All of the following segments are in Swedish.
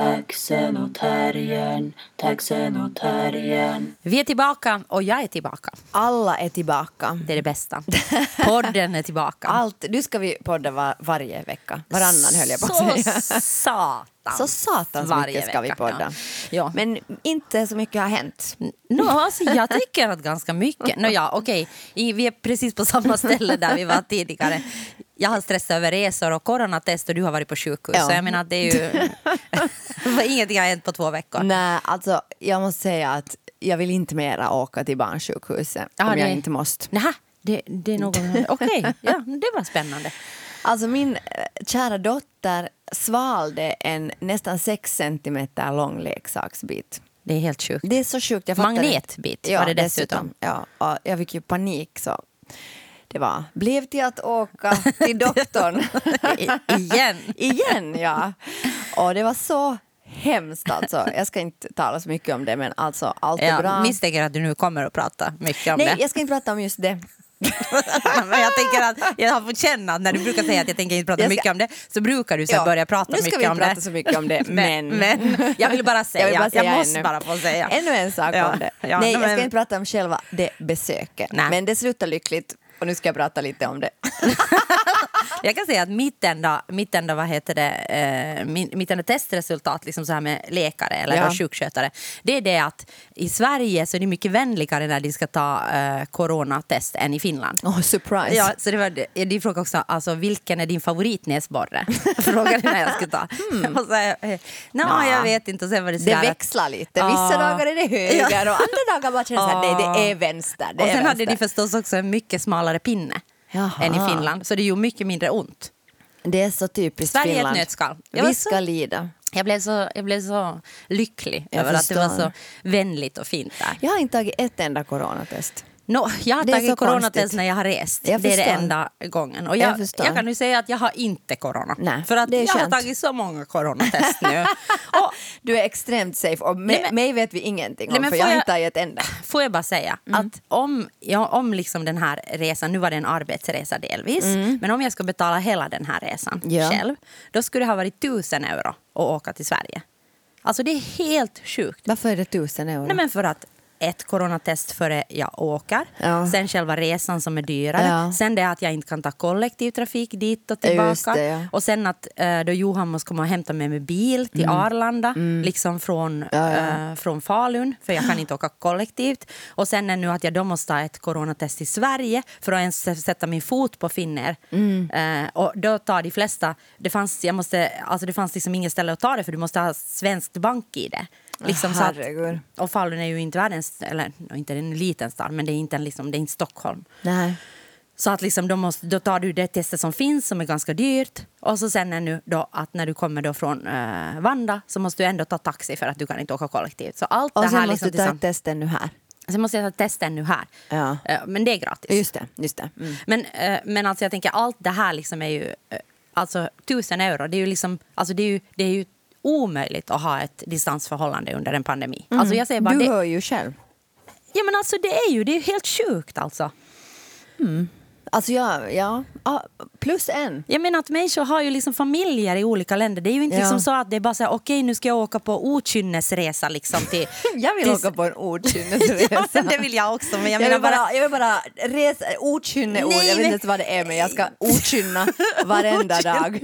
Taxen och terriern, taxen och terriern. Vi är tillbaka och jag är tillbaka. Alla är tillbaka. Det är det bästa. Podden är tillbaka. Allt, nu ska vi podda var, varje vecka. Varannan höll jag på att säga. Så satans. Så satans varje mycket ska vi vecka, podda. Ja. Ja. Men inte så mycket har hänt. No, alltså, jag tycker att ganska mycket. No, ja, okay. I, vi är precis på samma ställe där vi var tidigare. Jag har stressat över resor och coronatest och du har varit på sjukhus. Ja. Så jag menar, det är ju... Ingenting har hänt på två veckor. Nej, alltså jag måste säga att jag vill inte mera åka till barnsjukhuset Ja, om jag det- inte måste. Nähä, det, det är något... Okej, ja, det var spännande. Alltså min eh, kära dotter svalde en nästan sex centimeter lång leksaksbit. Det är helt sjukt. Det är så sjukt. Jag Magnetbit inte. var det dessutom. Ja, och jag fick ju panik så det var, blev till att åka till doktorn. I- igen. Igen, ja. Och det var så hemskt alltså. Jag ska inte tala så mycket om det men alltså allt är Jag bra. misstänker att du nu kommer att prata mycket om Nej, det. jag ska inte prata om just det. Men jag tänker att jag har fått känna att när du brukar säga att jag tänker inte prata Jag ska- mycket om det så brukar du sen Ja, börja prata nu ska mycket vi om prata det. så mycket om det, men- men jag vill bara säga, Jag jag, bara säga måste ännu. bara få säga. Ännu en sak Ja, om det. ja, Nej, men- jag ska inte prata om själva det besöket. Nej. Men det slutar lyckligt och nu ska jag prata lite om det. Jag kan säga att mitt enda, mitt enda, vad heter det, eh, mitt enda testresultat liksom så här med läkare eller Ja. sjukskötare, det är det att i Sverige så är det mycket vänligare när de ska ta eh, coronatest än i Finland. Oh, surprise. Ja, så det var, de frågade också alltså, vilken är din favoritnäsborre. Frågade när jag skulle ta. Och så, eh, Nå, Ja. jag vet inte. Och sen var det Det växlar lite. Vissa Ja. dagar är det höger och andra dagar bara känns det Ja. nej det är vänster. Det och sen hade vänster. de förstås också en mycket smalare pinne Jaha. än i Finland. Så det gjorde mycket mindre ont. Det är så typiskt Sverige är ett Finland. nötskal. Jag Vi så- ska lida. Jag blev så, jag blev så lycklig Jag över att det var så förstår. vänligt och fint där. Jag har inte tagit ett enda coronatest. No, jag har Det tagit coronatest när jag har rest. Jag det är det enda gången. Och Jag jag, jag, kan nu säga att jag har inte corona. Nej, För att jag skönt. har tagit så många coronatest nu. och, Du är extremt safe och me- Nej, men- mig vet vi ingenting om Nej, men för jag har inte tagit ett enda. Får jag bara säga Mm. att om, ja, om liksom den här resan, nu var det en arbetsresa delvis, men om jag ska betala hela den här resan Mm. Ja. själv, då skulle det ha varit tusen euro att åka till Sverige. Alltså det är helt sjukt. Varför är det tusen euro? Nej, men för att ett coronatest före jag åker, Ja. sen själva resan som är dyrare, Ja. sen det att jag inte kan ta kollektivtrafik dit och tillbaka det, ja. och sen att eh, då Johan måste komma och hämta mig med bil till Arlanda, liksom från, Mm. Ja, ja. eh, från Falun, för jag kan inte åka kollektivt. Och sen ännu att jag då måste ta ett coronatest i Sverige för att ens sätta min fot på Finner. Mm. Eh, och då tar de flesta, det fanns, jag måste, alltså det fanns liksom inget ställe att ta det för du måste ha svenskt bank-id. Liksom så att, och Falun är ju inte världens, eller inte en liten stad, men det är inte, en, liksom, det är inte Stockholm. Nej. Så att liksom, då, måste, då tar du det testet som finns, som är ganska dyrt. Och så sen är nu då att när du kommer då från eh, Vanda så måste du ändå ta taxi för att du kan inte åka kollektivt. Så allt Och det sen här måste liksom du ta tillsammans- testen nu här. Sen måste jag ta testen nu här. Ja. Eh, men det är gratis. Just det. Just det. Mm. Men, eh, men alltså jag tänker allt det här liksom är ju, eh, alltså tusen euro, det är ju liksom, alltså det är ju, det är ju omöjligt att ha ett distansförhållande under en pandemi. Alltså jag säger bara, Du det, hör ju själv. ja men alltså det är ju, det är helt sjukt alltså. Alltså ja, ja. ja plus en. Jag menar att människor har ju liksom familjer i olika länder. Det är ju inte Ja. liksom så att det är bara så här, okej nu ska jag åka på okynnesresa liksom till... Jag vill till- åka på en okynnesresa. ja, det vill jag också. Men jag, Jag menar vill, bara, bara... jag vill bara resa, okynneord, jag vet men- inte vad det är men jag ska okynna varenda dag.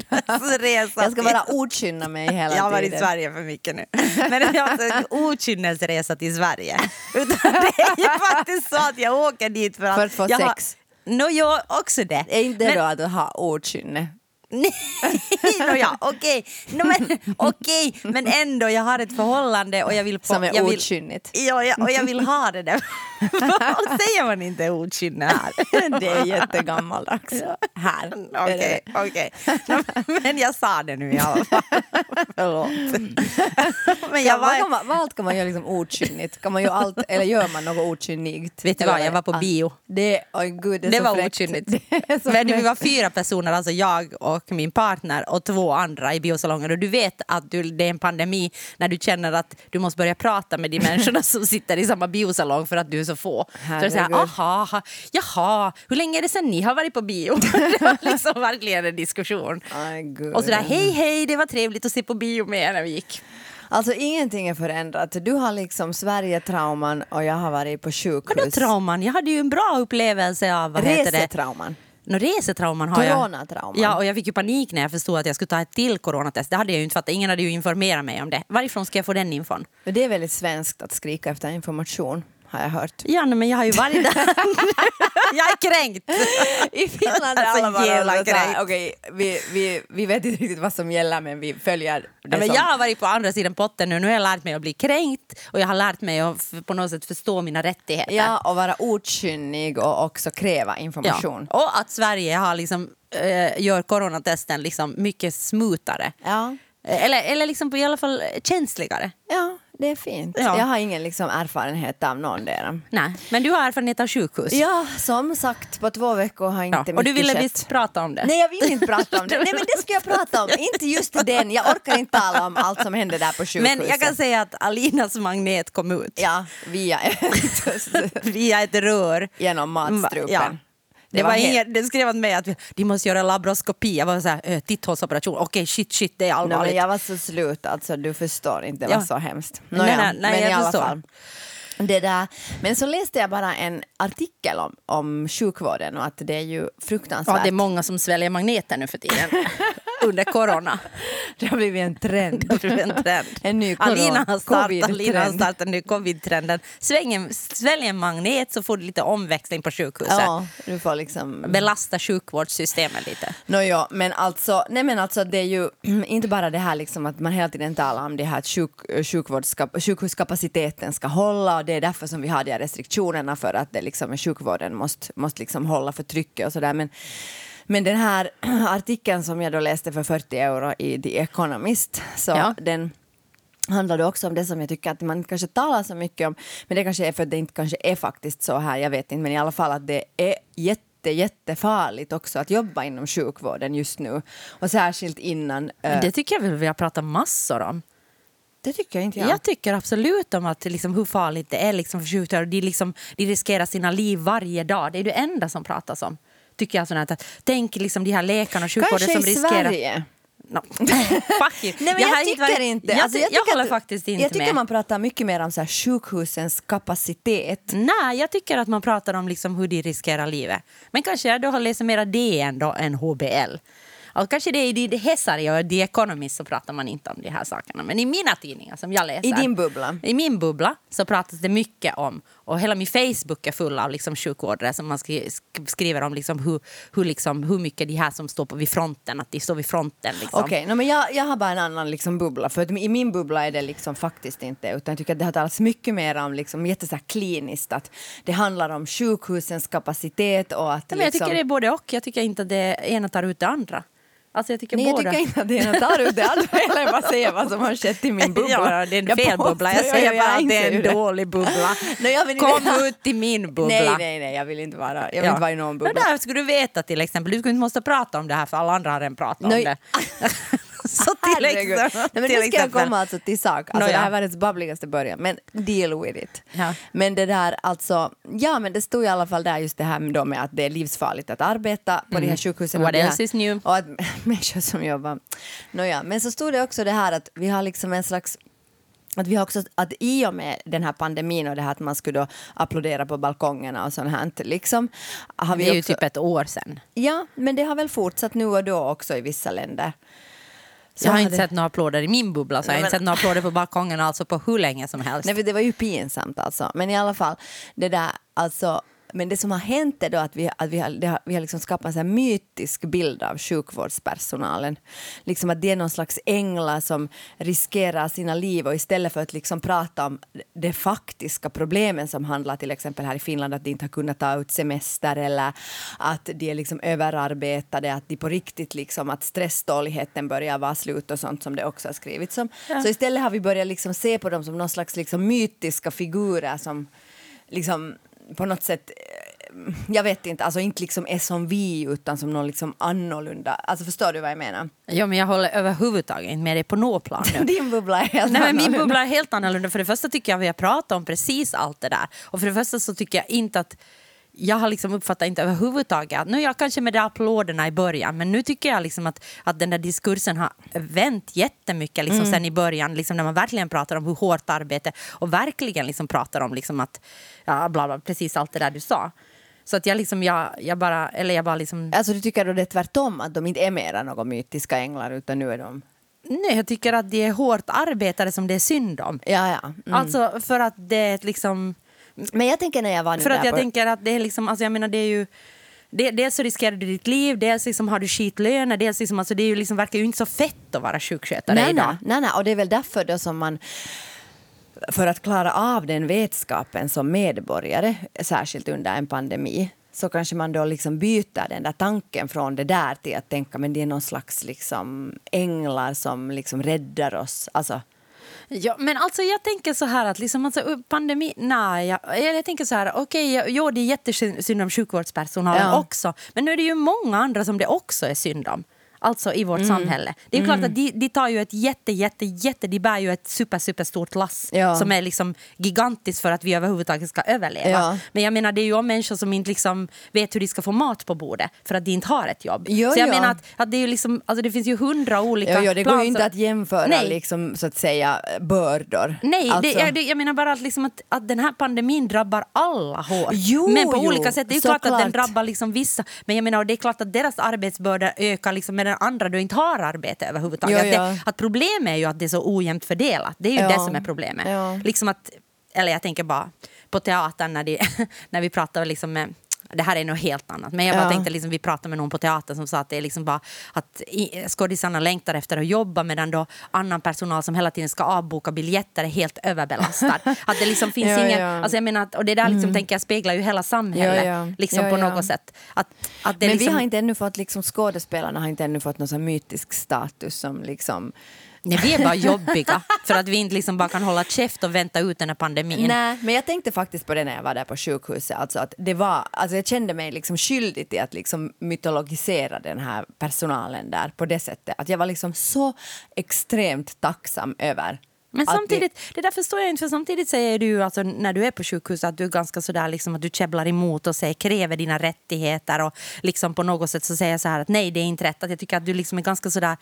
Jag ska bara okynna mig hela Jag har varit i tiden. Sverige för mycket nu. Men jag har alltså okynnesresa till Sverige. Utan det är ju faktiskt så att jag åker dit för att... För att få jag har- sex. Nå, jag också det. Är inte Men- då att ha okynne? Nej, Nåja, okej. No, men, okej, men ändå, jag har ett förhållande och jag vill... På, Som är jag okynnigt. Ja, ja, och jag vill ha det där. Och säger man inte okynne här? Det är jättegammaldags. Här. är det. Okej, okej. No, Men jag sa det nu i alla fall. Förlåt. Men Ja, jag var... kan man, vad allt kan man göra liksom okynnigt? Kan man göra allt, eller gör man något okynnigt? Vet du vad, jag var på bio. Det, oj, gud, det Det var okynnigt. Men vi var fyra personer, alltså jag och min partner och två andra i biosalongen. Och du vet att du, det är en pandemi när du känner att du måste börja prata med de människorna som sitter i samma biosalong för att du är så få. Så det är så här, Herregud. aha, aha, jaha, hur länge är det sedan ni har varit på bio? Det var liksom verkligen en diskussion. Och så där, hej hej, det var trevligt att se på bio med er när vi gick. Alltså ingenting är förändrat. Du har liksom Sverigetrauman och jag har varit på Vadå sjukhus. trauman? Jag hade ju en bra upplevelse av vad heter det? No, resetrauman har jag. Ja, och jag fick ju panik när jag förstod att jag skulle ta ett till coronatest. Det hade jag ju inte fattat. Ingen hade ju informerat mig om det. Varifrån ska jag få den infon? Men Det är väldigt svenskt att skrika efter information, har jag hört. Ja, men jag har ju varit där. jag är kränkt. I Finland är Alltså, alla bara kränkt. okej, vi, vi, vi vet inte riktigt vad som gäller men vi följer det Ja, men som... jag har varit på andra sidan potten nu. Nu har jag lärt mig att bli kränkt och jag har lärt mig att på något sätt förstå mina rättigheter. Ja, och vara okynnig och också kräva information. Ja. Och att Sverige har liksom, eh, gör coronatesten liksom mycket smoothare. Ja. Eh, Eller, eller liksom på, i alla fall känsligare. ja, det är fint. Ja. Jag har ingen liksom erfarenhet av någon där. Nej, men du har erfarenhet av sjukhus. Ja, som sagt, på två veckor har inte Ja, mycket och du ville skett. visst prata om det? Nej, jag vill inte prata om det. Nej, men det ska jag prata om. Inte just den. Jag orkar inte tala om allt som hände där på sjukhuset. Men jag kan säga att Alinas magnet kom ut Ja, via via ett rör. genom matstrupen. Ja. Det, var helt- det skrev åt mig att de måste göra labroskopi. Jag var så här, äh, titthålsoperation. Okej, shit, shit, det är Nej, allvarligt. men jag var så slut, alltså du förstår inte, det Ja. var så hemskt. Nej, Nåja, nej, nej, men jag i alla förstår. fall. Det där. Men så läste jag bara en artikel om, om sjukvården och att det är ju fruktansvärt. Ja, det är många som sväljer magneter nu för tiden. Under corona. det har blivit en trend. Det har blivit en trend. En ny Alina har startat. Alina har startat nu covid-trenden. Sväng en- Svälj en magnet så får du lite omväxling på sjukhuset. Ja, du får liksom... Belasta sjukvårdssystemet lite. Nåja, men alltså, nej men alltså det är ju inte bara det här liksom att man hela tiden talar om det här att sjuk, sjukhuskapaciteten ska hålla och det är därför som vi har de här restriktionerna för att det liksom, sjukvården måste, måste liksom hålla för trycket och sådär. Men, men den här artikeln som jag då läste för 40 euro i The Economist, så Ja. den handlar det också om det som jag tycker att man kanske talar så mycket om, men det kanske är för att det inte kanske är faktiskt så här, jag vet inte, men i alla fall att det är jätte, jättefarligt också att jobba inom sjukvården just nu. Och särskilt innan. eh, Det tycker jag väl vi har pratat massor om. det tycker jag inte jag. Jag tycker absolut om att liksom, hur farligt det är liksom, för sjukhusare. De, liksom, de riskerar sina liv varje dag. Det är det enda som pratas om. Tycker jag sånt att, tänk liksom de här läkarna och sjukvården Kanske som i riskerar... Sverige. No. Fuck you. Nej, jag, har tycker varit- inte. Jag, Alltså, jag, tycker håller att- faktiskt inte Jag tycker med. man pratar mycket mer om så här, sjukhusens kapacitet. Nej, jag tycker att man pratar om liksom hur de riskerar livet. Men kanske jag då har läst mera DN då än HBL. Och kanske det är i Hesari och The Economist så pratar man inte om de här sakerna. Men i mina tidningar som jag läser. I din bubbla. I min bubbla så pratas det mycket om, och hela min Facebook är full av liksom sjukvårdare som man skri- sk- skriver om liksom hur, hur, liksom, hur mycket de här som står på vid fronten, att de står vid fronten. Liksom. Okej, no, men jag, jag har bara en annan liksom, bubbla. För att i min bubbla är det liksom faktiskt inte. Utan jag tycker att det har talats mycket mer om liksom, kliniskt. Att det handlar om sjukhusens kapacitet och att... Men jag liksom, tycker det är både och. Jag tycker inte att det ena tar ut det andra. Alltså jag tycker Nej, jag båda. tycker inte att det ut det andra. Jag bara säger vad som har skett i min bubbla. Ja, det är en Jag fel bubbla. Jag säger jag bara att det är en dålig bubbla. Nej, jag vill inte- Kom ut i min bubbla. Nej, nej, nej, jag vill inte vara, jag vill inte vara i någon bubbla. Men där skulle du veta till exempel. Du skulle inte måste prata om det här för alla andra har redan pratat Nej. om det. Så till Herregud. exempel. Nej, men nu ska jag komma alltså till sak. Alltså, Nåja. Det här var det babbligaste början, men deal with it. Ja. Men det där, alltså, ja men det stod i alla fall där just det här med, då med att det är livsfarligt att arbeta på de här sjukhusen. What här, else is new? Och att människor som jobbar. Nåja, men så stod det också det här att vi har liksom en slags att vi har också, att i och med den här pandemin och det här att man skulle då applådera på balkongerna och sånt här, liksom, har vi Det är ju också, typ ett år sedan. Ja, men det har väl fortsatt nu och då också i vissa länder. Så jag har hade- inte sett några applåder i min bubbla så jag har inte sett några applåder på balkongen alltså på hur länge som helst. Nej, för det var ju pinsamt alltså. Men i alla fall, det där, alltså, men det som har hänt är då att vi, att vi har, har, vi har liksom skapat en mytisk bild av sjukvårdspersonalen. Liksom att det är någon slags änglar som riskerar sina liv och istället för att liksom prata om de faktiska problemen som handlar till exempel här i Finland att de inte har kunnat ta ut semester eller att de är liksom överarbetade, att de på riktigt liksom att stresståligheten börjar vara slut och sånt som det också har skrivits om. Så istället har vi börjat liksom se på dem som någon slags liksom mytiska figurer som liksom på något sätt eh, jag vet inte, alltså inte liksom är som vi utan som någon liksom annorlunda. Alltså förstår du vad jag menar? Ja, men jag håller överhuvudtaget inte med dig på något plan. Din bubbla är helt Nej, men min annorlunda. bubbla är helt annorlunda. För det första tycker jag vi har pratat om precis allt det där. Och för det första så tycker jag inte att jag har liksom uppfattat inte överhuvudtaget, nu jag kanske med de applåderna i början, men nu tycker jag liksom att, att den där diskursen har vänt jättemycket liksom Mm. sen i början, liksom när man verkligen pratar om hur hårt arbete och verkligen liksom pratar om liksom att, ja, bla, bla, precis allt det där du sa. Så att jag liksom, jag, jag bara, eller jag bara liksom, Alltså du tycker då det är tvärtom, att de inte är mera några mytiska änglar utan nu är de... nej jag tycker att det är hårt arbetare som det är synd om. Ja, ja. Mm. Alltså för att det är liksom Men jag tänker när jag var nu För att jag på... tänker att det är liksom, alltså jag menar det är ju dels så riskerar du ditt liv, dels liksom har du skitlöner, dels liksom, alltså det är ju liksom, verkar ju inte så fett att vara sjukskötare nej, idag. nej, nej, och det är väl därför då som man för att klara av den vetskapen som medborgare, särskilt under en pandemi, så kanske man då liksom byter den där tanken från det där till att tänka men det är någon slags liksom änglar som liksom räddar oss. Alltså, Ja, men alltså jag tänker så här att liksom, alltså, pandemi, nej, jag, jag tänker så här, okej, okay, jo det är jättesynd om sjukvårdspersonalen Ja. också, men nu är det ju många andra som det också är synd om. Alltså i Mm. vårt samhälle. Det är ju klart att de, de tar ju ett jätte, jätte, jätte, de bär ju ett super, super stort lass Ja. som är liksom gigantiskt för att vi överhuvudtaget ska överleva. Ja. Men jag menar det är ju om människor som inte liksom vet hur de ska få mat på bordet för att de inte har ett jobb. Jo, Så jag jo. menar att, att det är liksom, alltså det finns ju hundra olika ja, ja, det går ju inte att jämföra Nej. liksom, så att säga bördor. Nej, alltså, det, jag, det, jag menar bara att, liksom att, att den här pandemin drabbar alla hårt. Jo, men på jo, olika sätt. Det är ju klart att den drabbar liksom vissa. Men jag menar, och det är klart att deras arbetsbörda ökar liksom med den andra du inte har arbete överhuvudtaget. Ja, Att, det, att problemet är ju att det är så ojämnt fördelat. Det är ju Ja. det som är problemet. Ja. Liksom att, eller jag tänker bara på teatern när, de, när vi pratar liksom med det här är något helt annat. Men jag bara Ja. tänkte, liksom, vi pratade med någon på teatern som sa att det är liksom bara att skådisarna längtar efter att jobba medan då annan personal som hela tiden ska avboka biljetter är helt överbelastad. att det liksom finns Ja, ingen, ja. Mm. alltså jag menar och det där liksom, tänker jag speglar ju hela samhället. Liksom på något sätt. Att, att det Men liksom, vi har inte ännu fått, liksom, skådespelarna har inte ännu fått någon mytisk status som liksom nej, vi är bara jobbiga för att vi inte liksom bara kan hålla käft och vänta ut den här pandemin. Nej, men jag tänkte faktiskt på det när jag var där på sjukhuset. Alltså att det var, alltså jag kände mig liksom skyldig till att liksom mytologisera den här personalen där på det sättet. Att jag var liksom så extremt tacksam över men samtidigt, det där förstår jag inte, för samtidigt säger du alltså, när du är på sjukhus att du är ganska sådär liksom att du käbblar emot och säger kräver dina rättigheter och liksom på något sätt så säger så här att nej det är inte rätt. Att jag tycker att du liksom är ganska sådär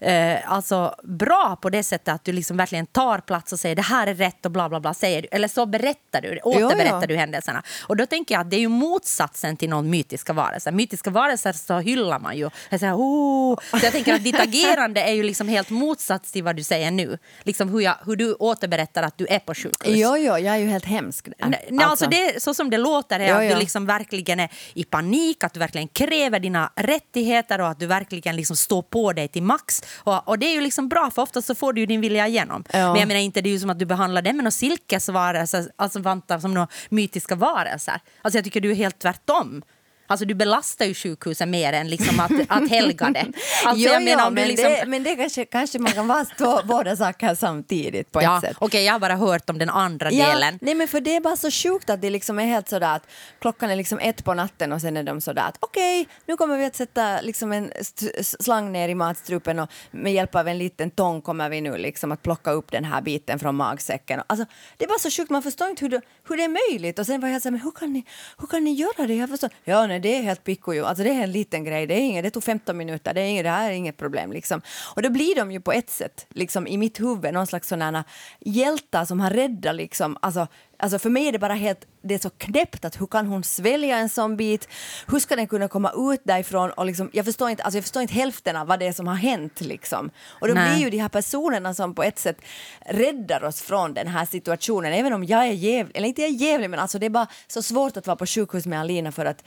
eh, alltså bra på det sättet att du liksom verkligen tar plats och säger det här är rätt och bla bla bla säger du. Eller så berättar du, återberättar ja. du händelserna. Och då tänker jag att det är ju motsatsen till någon mytiska varelser. Mytiska varelser så hyllar man ju. Jag säger, oh. Så jag tänker att ditt agerande är ju liksom helt motsats till vad du säger nu. Liksom hur, jag, hur du återberättar att du är på sjukhus. Jo, jo, jag är ju helt hemsk. Nej, nej, alltså det, så som det låter är Ja, att ja. du liksom verkligen är i panik, att du verkligen kräver dina rättigheter och att du verkligen liksom står på dig till max. Och, och det är ju liksom bra för ofta så får du din vilja igenom. Ja. Men jag menar inte det är ju som att du behandlar dem med några silkesvarelser, alltså vantar som några mytiska varelser. Alltså jag tycker du är helt tvärtom. Alltså du belastar ju sjukhusen mer än liksom att, att helga det. Alltså jo, menar jo, men, liksom... det, men det kanske, kanske man kan vara två, båda saker samtidigt på Ja, ett sätt. okej, jag har bara hört om den andra Ja, delen. nej men för det är bara så sjukt att det liksom är helt sådär att klockan är liksom ett på natten och sen är de sådär att okej, nu kommer vi att sätta liksom en slang ner i matstrupen och med hjälp av en liten tång kommer vi nu liksom att plocka upp den här biten från magsäcken. Alltså, det är bara så sjukt, man förstår inte hur det, hur det är möjligt. Och sen var jag så här, men hur kan ni, hur kan ni göra det? Jag förstår. Ja, nej, nej, det är helt pico ju. Alltså det är en liten grej, det, är inget, det tog 15 minuter, det, är inget, det här är inget problem. Liksom. Och då blir de ju på ett sätt, liksom, i mitt huvud, någon slags sådana hjältar som har räddat liksom, alltså, Alltså för mig är det bara helt, det är så knäppt att hur kan hon svälja en sån bit? Hur ska den kunna komma ut därifrån? Och liksom, jag, förstår inte, alltså jag förstår inte hälften av vad det är som har hänt. Liksom. Och då Nej. blir ju de här personerna som på ett sätt räddar oss från den här situationen. Även om jag är jävlig, eller inte jag är jävlig, men alltså det är bara så svårt att vara på sjukhus med Alina för att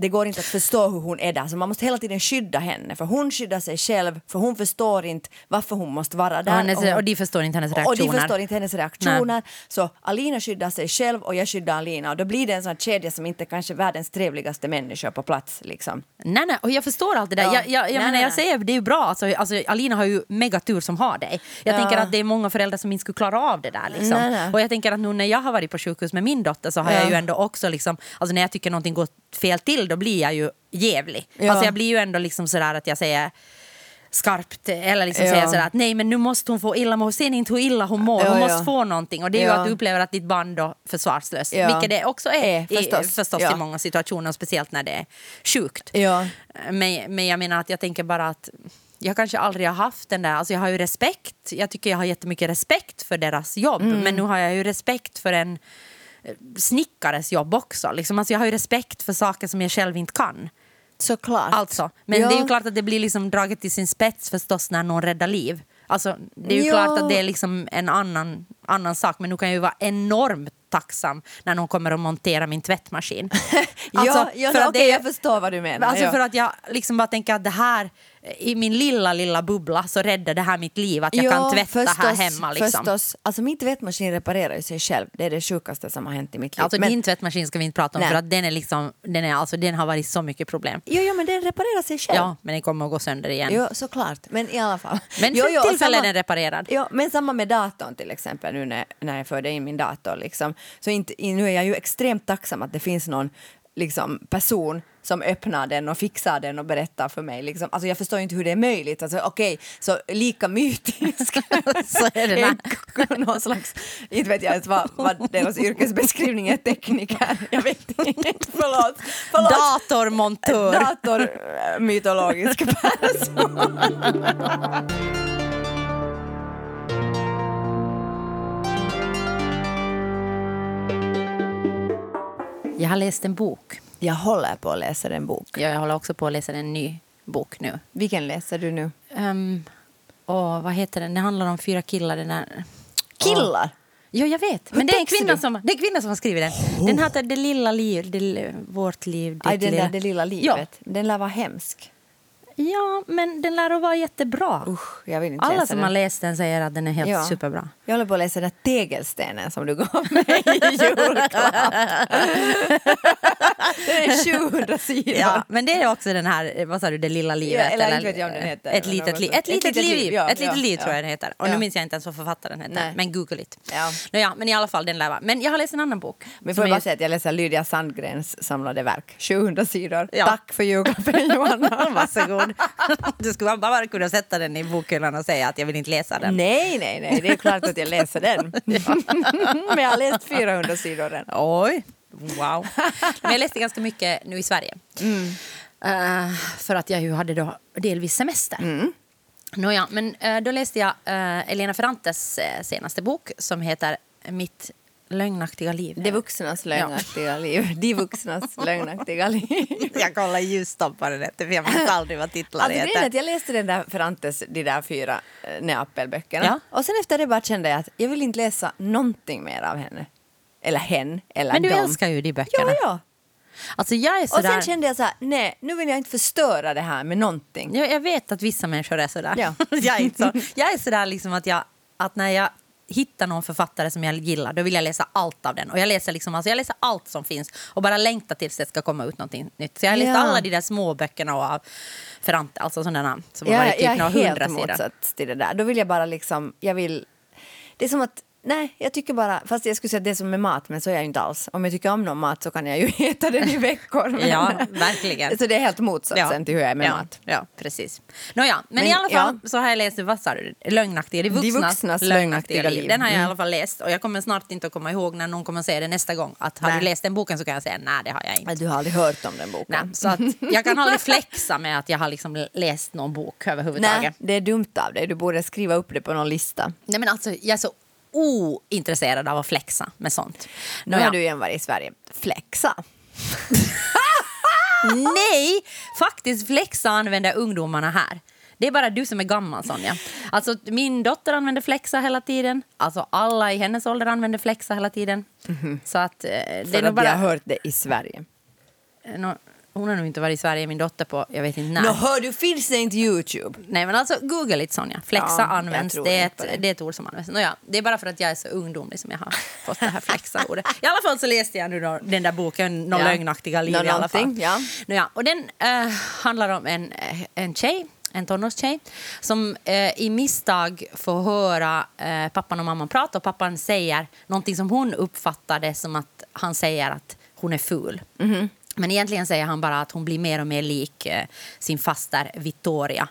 det går inte att förstå hur hon är där. Så man måste hela tiden skydda henne, för hon skyddar sig själv, för hon förstår inte varför hon måste vara där. Och, hennes, hon- och de förstår inte hennes och reaktioner. de förstår inte hennes reaktioner. Så Alina skyddar sig själv och jag skyddar Alina. Och då blir det en sån kedja som inte kanske är världens trevligaste människa på plats. Liksom. Nej, nej, och jag förstår allt det där. Ja. Jag, jag, jag, Nej, menar, jag säger det är ju bra. Alltså, alltså, Alina har ju megatur som har dig. Jag Ja. tänker att det är många föräldrar som inte skulle klara av det där. Liksom. Nej, nej. Och jag tänker att nu när jag har varit på sjukhus med min dotter så har Ja. jag ju ändå också, liksom, alltså när jag tycker någonting går fel till då blir jag ju jävlig. Ja. Alltså jag blir ju ändå liksom sådär att jag säger skarpt eller liksom Ja. säga sådär att nej men nu måste hon få illa må, ser ni inte hur illa hon mår, hon Ja, måste ja. få någonting och det är ju att du upplever att ditt band då försvarslöst, Ja. vilket det också är, Är, i, förstås. förstås i många situationer, speciellt när det är sjukt. Men, men jag menar att jag tänker bara att jag kanske aldrig har haft den där, alltså jag har ju respekt, jag tycker jag har jättemycket respekt för deras jobb, Mm. men nu har jag ju respekt för en eh, snickares jobb också. Liksom, alltså jag har ju respekt för saker som jag själv inte kan. Såklart. Alltså, men Ja. det är ju klart att det blir liksom draget till sin spets förstås när någon räddar liv. Alltså, det är ju Ja. klart att det är liksom en annan, annan sak, men nu kan jag ju vara enormt tacksam när någon kommer och monterar min tvättmaskin. Alltså, ja, ja, för att okej, det- jag förstår vad du menar. Alltså ja. för att jag liksom bara tänker att det här, i min lilla, lilla bubbla så räddar det här mitt liv, att jag kan tvätta här hemma. Liksom. Förstås. Alltså min tvättmaskin reparerar ju sig själv. Det är det sjukaste som har hänt i mitt liv. Alltså men, din tvättmaskin ska vi inte prata om Nej. för att den, är liksom, den, är, alltså, den har varit så mycket problem. jo, jo, men den reparerar sig själv. Ja, men den kommer att gå sönder igen. Jo, såklart. Men i alla fall. Men jo, för jo, tillfället är samma- den reparerad. Ja, men samma med datorn till exempel nu när, när jag förde in min dator. Liksom. Så inte, nu är jag ju extremt tacksam att det finns någon liksom, person som öppnar den och fixar den och berättar för mig. Liksom. Alltså, jag förstår inte hur det är möjligt. Alltså, Okej, så lika mytisk Så är det någon slags, inte vet jag ens vad, vad deras yrkesbeskrivning är, tekniker. Jag vet inte, förlåt. förlåt. Datormontör. Datormytologisk person. Jag har läst en bok. Jag håller på att läsa en bok. Ja, jag håller också på att läsa en ny bok nu. Vilken läser du nu? Um, och vad heter den? Det handlar om fyra killar. Den där... Killar? Ja, jag vet. Men det är, en kvinna du? som, det är en kvinna som har skrivit den. Den heter Det lilla liv, det, li- vårt liv. Ditt Aj, den lilla. där Det lilla livet. Den lär vara hemsk. Ja, men den lär att vara jättebra. Usch, jag vill inte Alla som den. har läst den säger att den är helt Ja. superbra. Jag håller på att läsa den där tegelstenen som du gav mig i julklapp. den är 700 sidor. Ja, men det är också den här, eh, vad sa du, Det lilla livet? Ja, eller inte vet jag om den heter, Ett litet liv. Ett litet liv, ja, ett litet ja, liv ja. tror jag den heter. Och Ja. nu minns jag inte ens vad författaren heter, Nej. men google it. Ja. Nåja, men i alla fall, den lär vara. Men jag har läst en annan bok. Men får jag bara just- säga att jag läser Lydia Sandgrens samlade verk. 700 sidor. Ja. Tack för julklappen Johanna. Varsågod. Du skulle bara kunna sätta den i bokhyllan och säga att jag vill inte läsa den. Nej, nej, nej, det är klart att jag läser den. Men jag har läst 400 sidor än. Oj, wow. Men jag läste ganska mycket nu i Sverige. Eh, för att jag ju hade då delvis semester. Nåja, men eh, då läste jag uh, Elena Ferrantes senaste bok som heter Mitt lögnaktiga liv. De vuxnas lögnaktiga liv. De vuxnas lögnaktiga liv. jag kollar den heter, för jag minns aldrig vad titlar Alltså, heter. jag läste den där Ferrantes, de där fyra eh, Neapelböckerna. Ja. Och sen efter det bara kände jag att jag vill inte läsa någonting mer av henne. Eller hen, eller Men du dem. älskar ju de böckerna. Ja, ja. Alltså jag är Och sådär... sen kände jag så här, nej, nu vill jag inte förstöra det här med någonting. Jag, jag vet att vissa människor är sådär. Ja. jag, är så. jag är sådär liksom att, jag, att när jag hittar någon författare som jag gillar då vill jag läsa allt av den. Och jag läser, liksom, alltså jag läser allt som finns och bara längtar tills det ska komma ut någonting nytt. Så jag har läst Ja. alla de där små böckerna av Ferrante, alltså sådana som har Jag, varit typ jag är några helt hundra sidor. motsatt till det där. Då vill jag bara liksom, jag vill... Det är som att, nej, jag tycker bara, fast jag skulle säga det är som med mat, men så är jag ju inte alls. Om jag tycker om någon mat så kan jag ju äta den i veckor. Men, Ja, verkligen. Så det är helt motsatsen till hur jag är med ja, mat. Ja, precis. Nåja, men, Men, i alla fall ja. så har jag läst, vad sa du, Lögnaktiga, de De vuxnas, vuxnas lögnaktiga liv. liv. Den har jag i Mm. alla fall läst och jag kommer snart inte att komma ihåg när någon kommer att säga det nästa gång. Att har Nej. du läst den boken så kan jag säga nej det har jag inte. Du har aldrig hört om den boken. Nej, så att jag kan aldrig flexa med att jag har liksom läst någon bok överhuvudtaget. Nej, det är dumt av dig. Du borde skriva upp det på någon lista. Nej, men alltså, jag är så ointresserad av att flexa med sånt. Nu har du igen varit i Sverige. Flexa. Nej, faktiskt flexa använder ungdomarna här. Det är bara du som är gammal, Sonja. Alltså, min dotter använder flexa hela tiden. Alltså, alla i hennes ålder använder flexa hela tiden. Så att, eh, det. För är att jag har bara... hört det i Sverige. Nå- hon har nog inte varit i Sverige, min dotter, på jag vet inte när. Nå hör du, finns det inte Youtube? Nej, men alltså google lite Sonja. Flexa Ja, används. Det är, ett, det. det är ett ord som används. Nåja, det är bara för att jag är så ungdomlig som jag har fått det här flexa-ordet. I alla fall så läste jag nu då, den där boken, Någon Ja. lögnaktiga liv Nå, i alla fall. ja. Nåja, och den eh, handlar om en, eh, en tjej en tonårstjej som eh, i misstag får höra eh, pappan och mamman prata och pappan säger någonting som hon uppfattade som att han säger att hon är ful. Men egentligen säger han bara att hon blir mer och mer lik eh, sin faster Vittoria.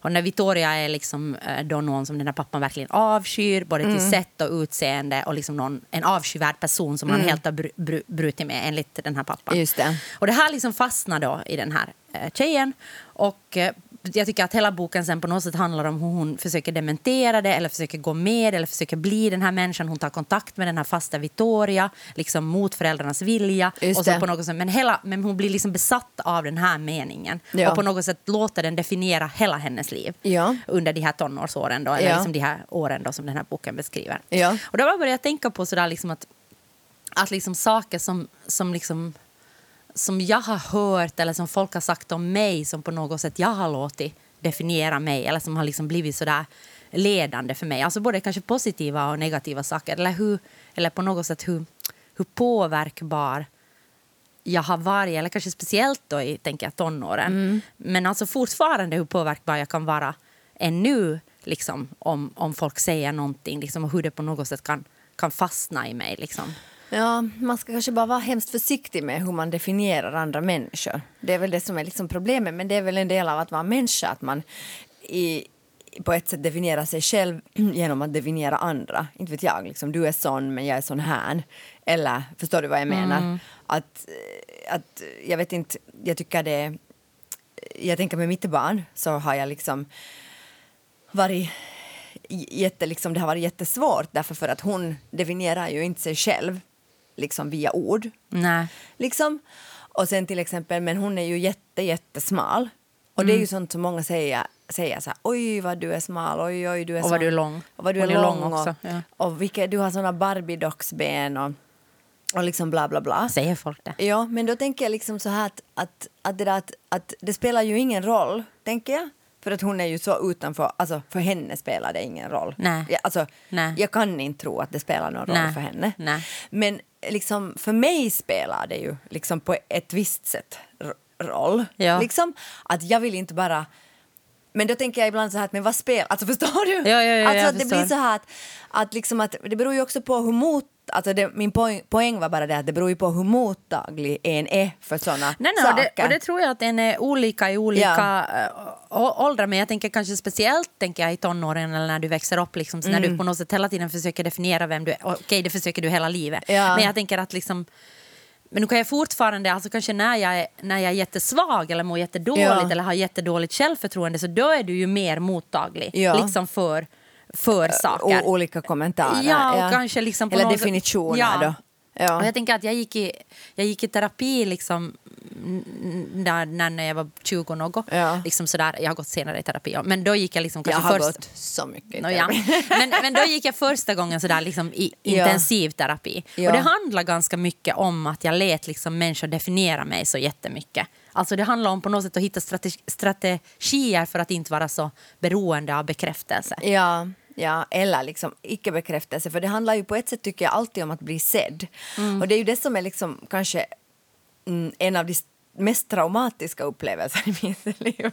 Och när Vittoria är liksom, eh, då någon som den här pappan verkligen avskyr, både till sätt och utseende och liksom någon, en avskyvärd person som han helt har br- br- brutit med enligt den här pappan. Just det. Och det här liksom fastnar då i den här eh, tjejen. Och eh, jag tycker att hela boken sen på något sätt handlar om hur hon försöker dementera det eller försöker gå med eller försöker bli den här människan. Hon tar kontakt med den här fasta Vittoria, liksom mot föräldrarnas vilja. Just och så det. på något sätt, men, hela, men hon blir liksom besatt av den här meningen. Ja. Och på något sätt låter den definiera hela hennes liv Ja. under de här tonårsåren. Då, eller Ja. liksom de här åren då, som den här boken beskriver. Och då började jag tänka på sådär liksom att, att liksom saker som, som liksom som jag har hört eller som folk har sagt om mig som på något sätt jag har låtit definiera mig eller som har liksom blivit sådär ledande för mig. Alltså både kanske positiva och negativa saker. Eller, hur, eller på något sätt hur, hur påverkbar jag har varit, eller kanske speciellt då i tänker jag, tonåren. Men alltså fortfarande hur påverkbar jag kan vara ännu liksom, om, om folk säger någonting liksom, och hur det på något sätt kan, kan fastna i mig. Liksom. Ja, man ska kanske bara vara hemskt försiktig med hur man definierar andra människor. Det är väl det som är liksom problemet, men det är väl en del av att vara människa, att man i, på ett sätt definierar sig själv genom att definiera andra. Inte vet jag, liksom, du är sån men jag är sån här. Eller, förstår du vad jag menar? Att, eh, att, jag vet inte, jag tycker det jag tänker med mitt barn så har jag liksom varit jätte, liksom, det har varit jättesvårt därför för att hon definierar ju inte sig själv liksom via ord. Nej. Liksom. Och sen till exempel, men hon är ju jätte, jättesmal. Och det är ju Mm. sånt som många säger, säger så här, oj vad du är smal, oj oj du är Och vad du är lång. Och vad du Hon är är lång, lång också, och, ja. och vilka, du har såna barbiedocksben och, och liksom bla bla bla. Säger folk det? Ja, men då tänker jag liksom så här att, att, att, det, där att, att det spelar ju ingen roll, tänker jag. För att hon är ju så utanför, alltså för henne spelar det ingen roll. Nej. Jag, alltså, Nej. jag kan inte tro att det spelar någon roll Nej. för henne. Nej. Men liksom, för mig spelar det ju liksom på ett visst sätt roll. Ja. Liksom, att jag vill inte bara... Men då tänker jag ibland så här, att, men vad spelar... Alltså förstår du? Ja, ja, ja, alltså att det blir så här att, att, liksom att det beror ju också på hur mot... Alltså det, min poäng, poäng var bara det att det beror ju på hur mottaglig en är för såna Nej, nej, och, saker. det, och det tror jag att den är olika i olika ja. åldrar. Men jag tänker kanske speciellt tänker jag, i tonåren eller när du växer upp. Liksom, så När Mm. du på något sätt hela tiden försöker definiera vem du är. Okej, det försöker du hela livet. Ja. Men jag tänker att liksom... Men nu kan jag fortfarande, alltså kanske när jag, är, när jag är jättesvag eller mår jättedåligt Ja. eller har jättedåligt självförtroende så då är du ju mer mottaglig Ja. liksom för, för saker. O- olika kommentarer. Ja, och kanske liksom på Eller något definitioner Ja. då. Ja. Och jag tänker att jag gick i, jag gick i terapi liksom, när, när jag var 20 något. Ja. Liksom sådär, jag har gått senare i terapi, ja. men då gick jag liksom jag kanske har först... gått så mycket Nå, ja. men, men då gick jag första gången sådär liksom i Ja. intensiv terapi. Ja. Och det handlar ganska mycket om att jag lät liksom människor definiera mig så jättemycket. Alltså det handlar om på något sätt att hitta strate- strategier för att inte vara så beroende av bekräftelse. Ja, ja, eller liksom icke-bekräftelse. För det handlar ju på ett sätt tycker jag alltid om att bli sedd. Mm. Och det är ju det som är liksom kanske mm, en av de st- mest traumatiska upplevelserna i mitt liv.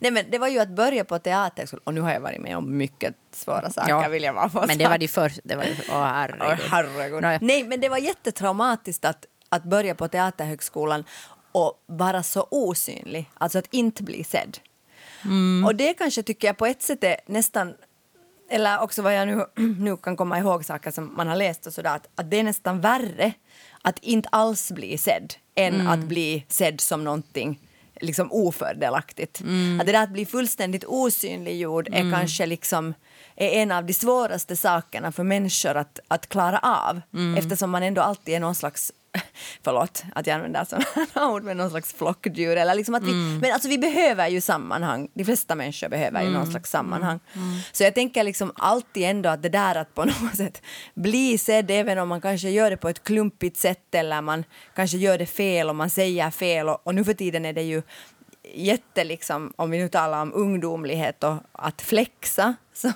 Nej men det var ju att börja på teater och nu har jag varit med om mycket svåra saker Ja. vill jag bara få Men det var det först. Det var, åh, herregud. Åh, herregud. Nej, men det var jättetraumatiskt att, att börja på Teaterhögskolan och vara så osynlig, alltså att inte bli sedd. Mm. Och det kanske tycker jag på ett sätt är nästan eller också vad jag nu, nu kan komma ihåg saker som man har läst och sådär, att, att det är nästan värre att inte alls bli sedd än Mm. att bli sedd som någonting liksom ofördelaktigt. Mm. Att det där att bli fullständigt osynliggjord är kanske liksom är en av de svåraste sakerna för människor att, att klara av Mm. eftersom man ändå alltid är någon slags Förlåt att jag använder sådana ord, men någon slags flockdjur. Eller liksom att vi, Mm. Men alltså vi behöver ju sammanhang. De flesta människor behöver ju Mm. någon slags sammanhang. Så jag tänker liksom alltid ändå att det där att på något sätt bli sedd, även om man kanske gör det på ett klumpigt sätt eller man kanske gör det fel och man säger fel. Och, och nu för tiden är det ju jätte, liksom, om vi nu talar om ungdomlighet och att flexa. Så,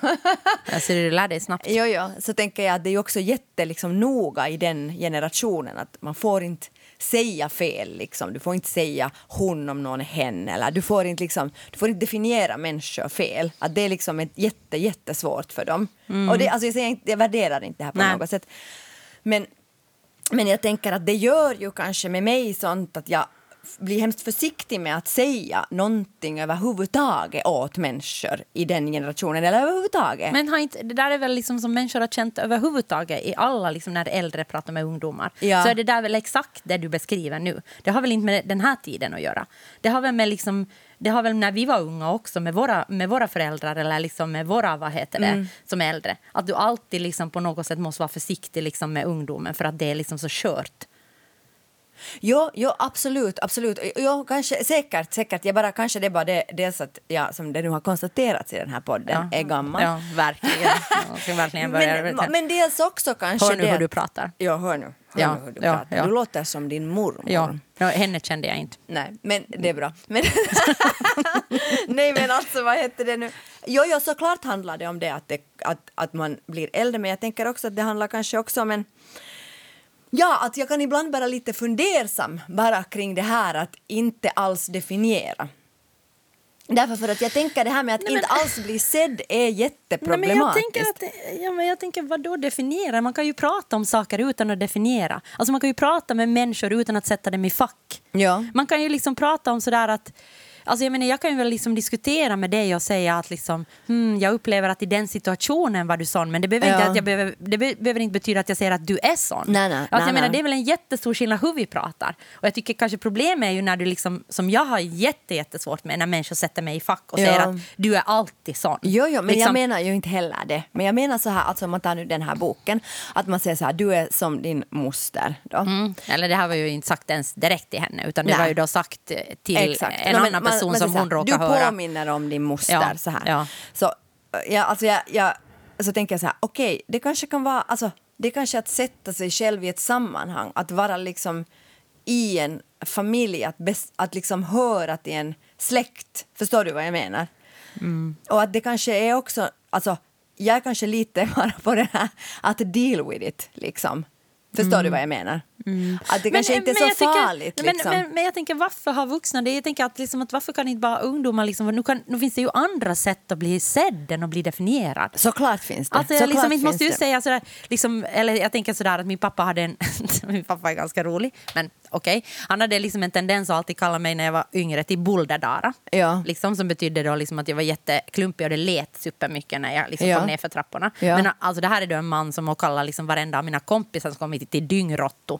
Alltså, du lär dig snabbt. jo, jo, så tänker jag att det är också jätte liksom, noga i den generationen att man får inte säga fel. Liksom. Du får inte säga hon om någon är hen. Eller du, får inte, liksom, du får inte definiera människor fel. Att det är liksom ett jätte, jättesvårt för dem. Och det, alltså, jag, säger inte, jag värderar inte det här på Nej. något sätt. Men Men jag tänker att det gör ju kanske med mig sånt att jag blir hemskt försiktig med att säga någonting överhuvudtaget åt människor i den generationen eller överhuvudtaget. Men har inte, det där är väl liksom som människor har känt överhuvudtaget i alla, liksom när äldre pratar med ungdomar. Ja. Så är det där väl exakt det du beskriver nu. Det har väl inte med den här tiden att göra. Det har väl med liksom, det har väl när vi var unga också med våra, med våra föräldrar eller liksom med våra vad heter det, Mm. som äldre. Att du alltid liksom på något sätt måste vara försiktig liksom med ungdomen för att det är liksom så kört. Jo, jo, absolut, absolut. Jo, kanske, säkert, säkert. Jag bara, kanske det är bara det, dels att jag, som det nu har konstaterats i den här podden, är gammal. Ja, verkligen. Jag verkligen börja. Men, men dels också kanske Hör nu det hur du pratar. Ja, hör nu. Hör Ja, nu hur du ja, pratar. ja. Du låter som din mormor. Ja, ja, henne kände jag inte. Nej, men det är bra. Men Nej, men alltså vad heter det nu? Jo, jo, såklart handlar det om det att, det att att man blir äldre, men jag tänker också att det handlar kanske också om en Ja, att jag kan ibland vara lite fundersam bara kring det här att inte alls definiera. Därför för att jag tänker det här med att Nej, men- inte alls bli sedd är Nej, men jätteproblematiskt. jag tänker, att, ja, men jag tänker vad då definiera? Man kan ju prata om saker utan att definiera. Alltså man kan ju prata med människor utan att sätta dem i fack. Ja. Man kan ju liksom prata om sådär att Alltså jag, menar, jag kan ju väl liksom diskutera med dig och säga att liksom, hmm, jag upplever att i den situationen var du sån men det behöver, Ja. inte, att jag behöver, det be, behöver inte betyda att jag säger att du är sån. Nej, nej, alltså jag nej, menar, nej. Det är väl en jättestor skillnad hur vi pratar. Och jag tycker kanske problemet är ju när du liksom, som jag har jätte, jättesvårt med när människor sätter mig i fack och Ja. säger att du är alltid sån. Jo, jo, men jag Liksom- menar ju inte heller det. Men jag menar så här, alltså om man tar nu den här boken, att man säger så här, du är som din moster. Då. Mm. Eller det här var ju inte sagt ens direkt till henne utan det var ju då sagt eh, till Exakt. en No, annan man- person man som hon råkar Du höra. påminner om din moster. Ja, Så, här. ja. Så, ja, alltså jag, jag, så tänker jag så här, okej, det kanske kan vara, alltså, det kanske är att sätta sig själv i ett sammanhang, att vara liksom i en familj, att, bes, att liksom höra till en släkt. Förstår du vad jag menar? Mm. Och att det kanske är också, alltså, jag är kanske lite bara på det här att deal with it, liksom. Förstår du vad jag menar? Att det kanske inte är så tycker- farligt. men, liksom. men, men jag tänker varför har vuxna det? Jag tänker att, liksom, att varför kan inte bara ungdomar liksom, nu, kan, nu finns det ju andra sätt att bli sedd än att bli definierad. Såklart finns det. Alltså jag liksom inte finns måste ju det. säga sådär, liksom, eller jag tänker sådär att min pappa hade en, min pappa är ganska rolig, men okej. Han hade liksom en tendens att alltid kalla mig när jag var yngre till Bulderdara. Ja. Liksom, som betydde då liksom att jag var jätteklumpig och det lät supermycket när jag liksom Ja. kom ner för trapporna. Ja. Men alltså det här är då en man som har kallat liksom varenda av mina kompisar som kommit till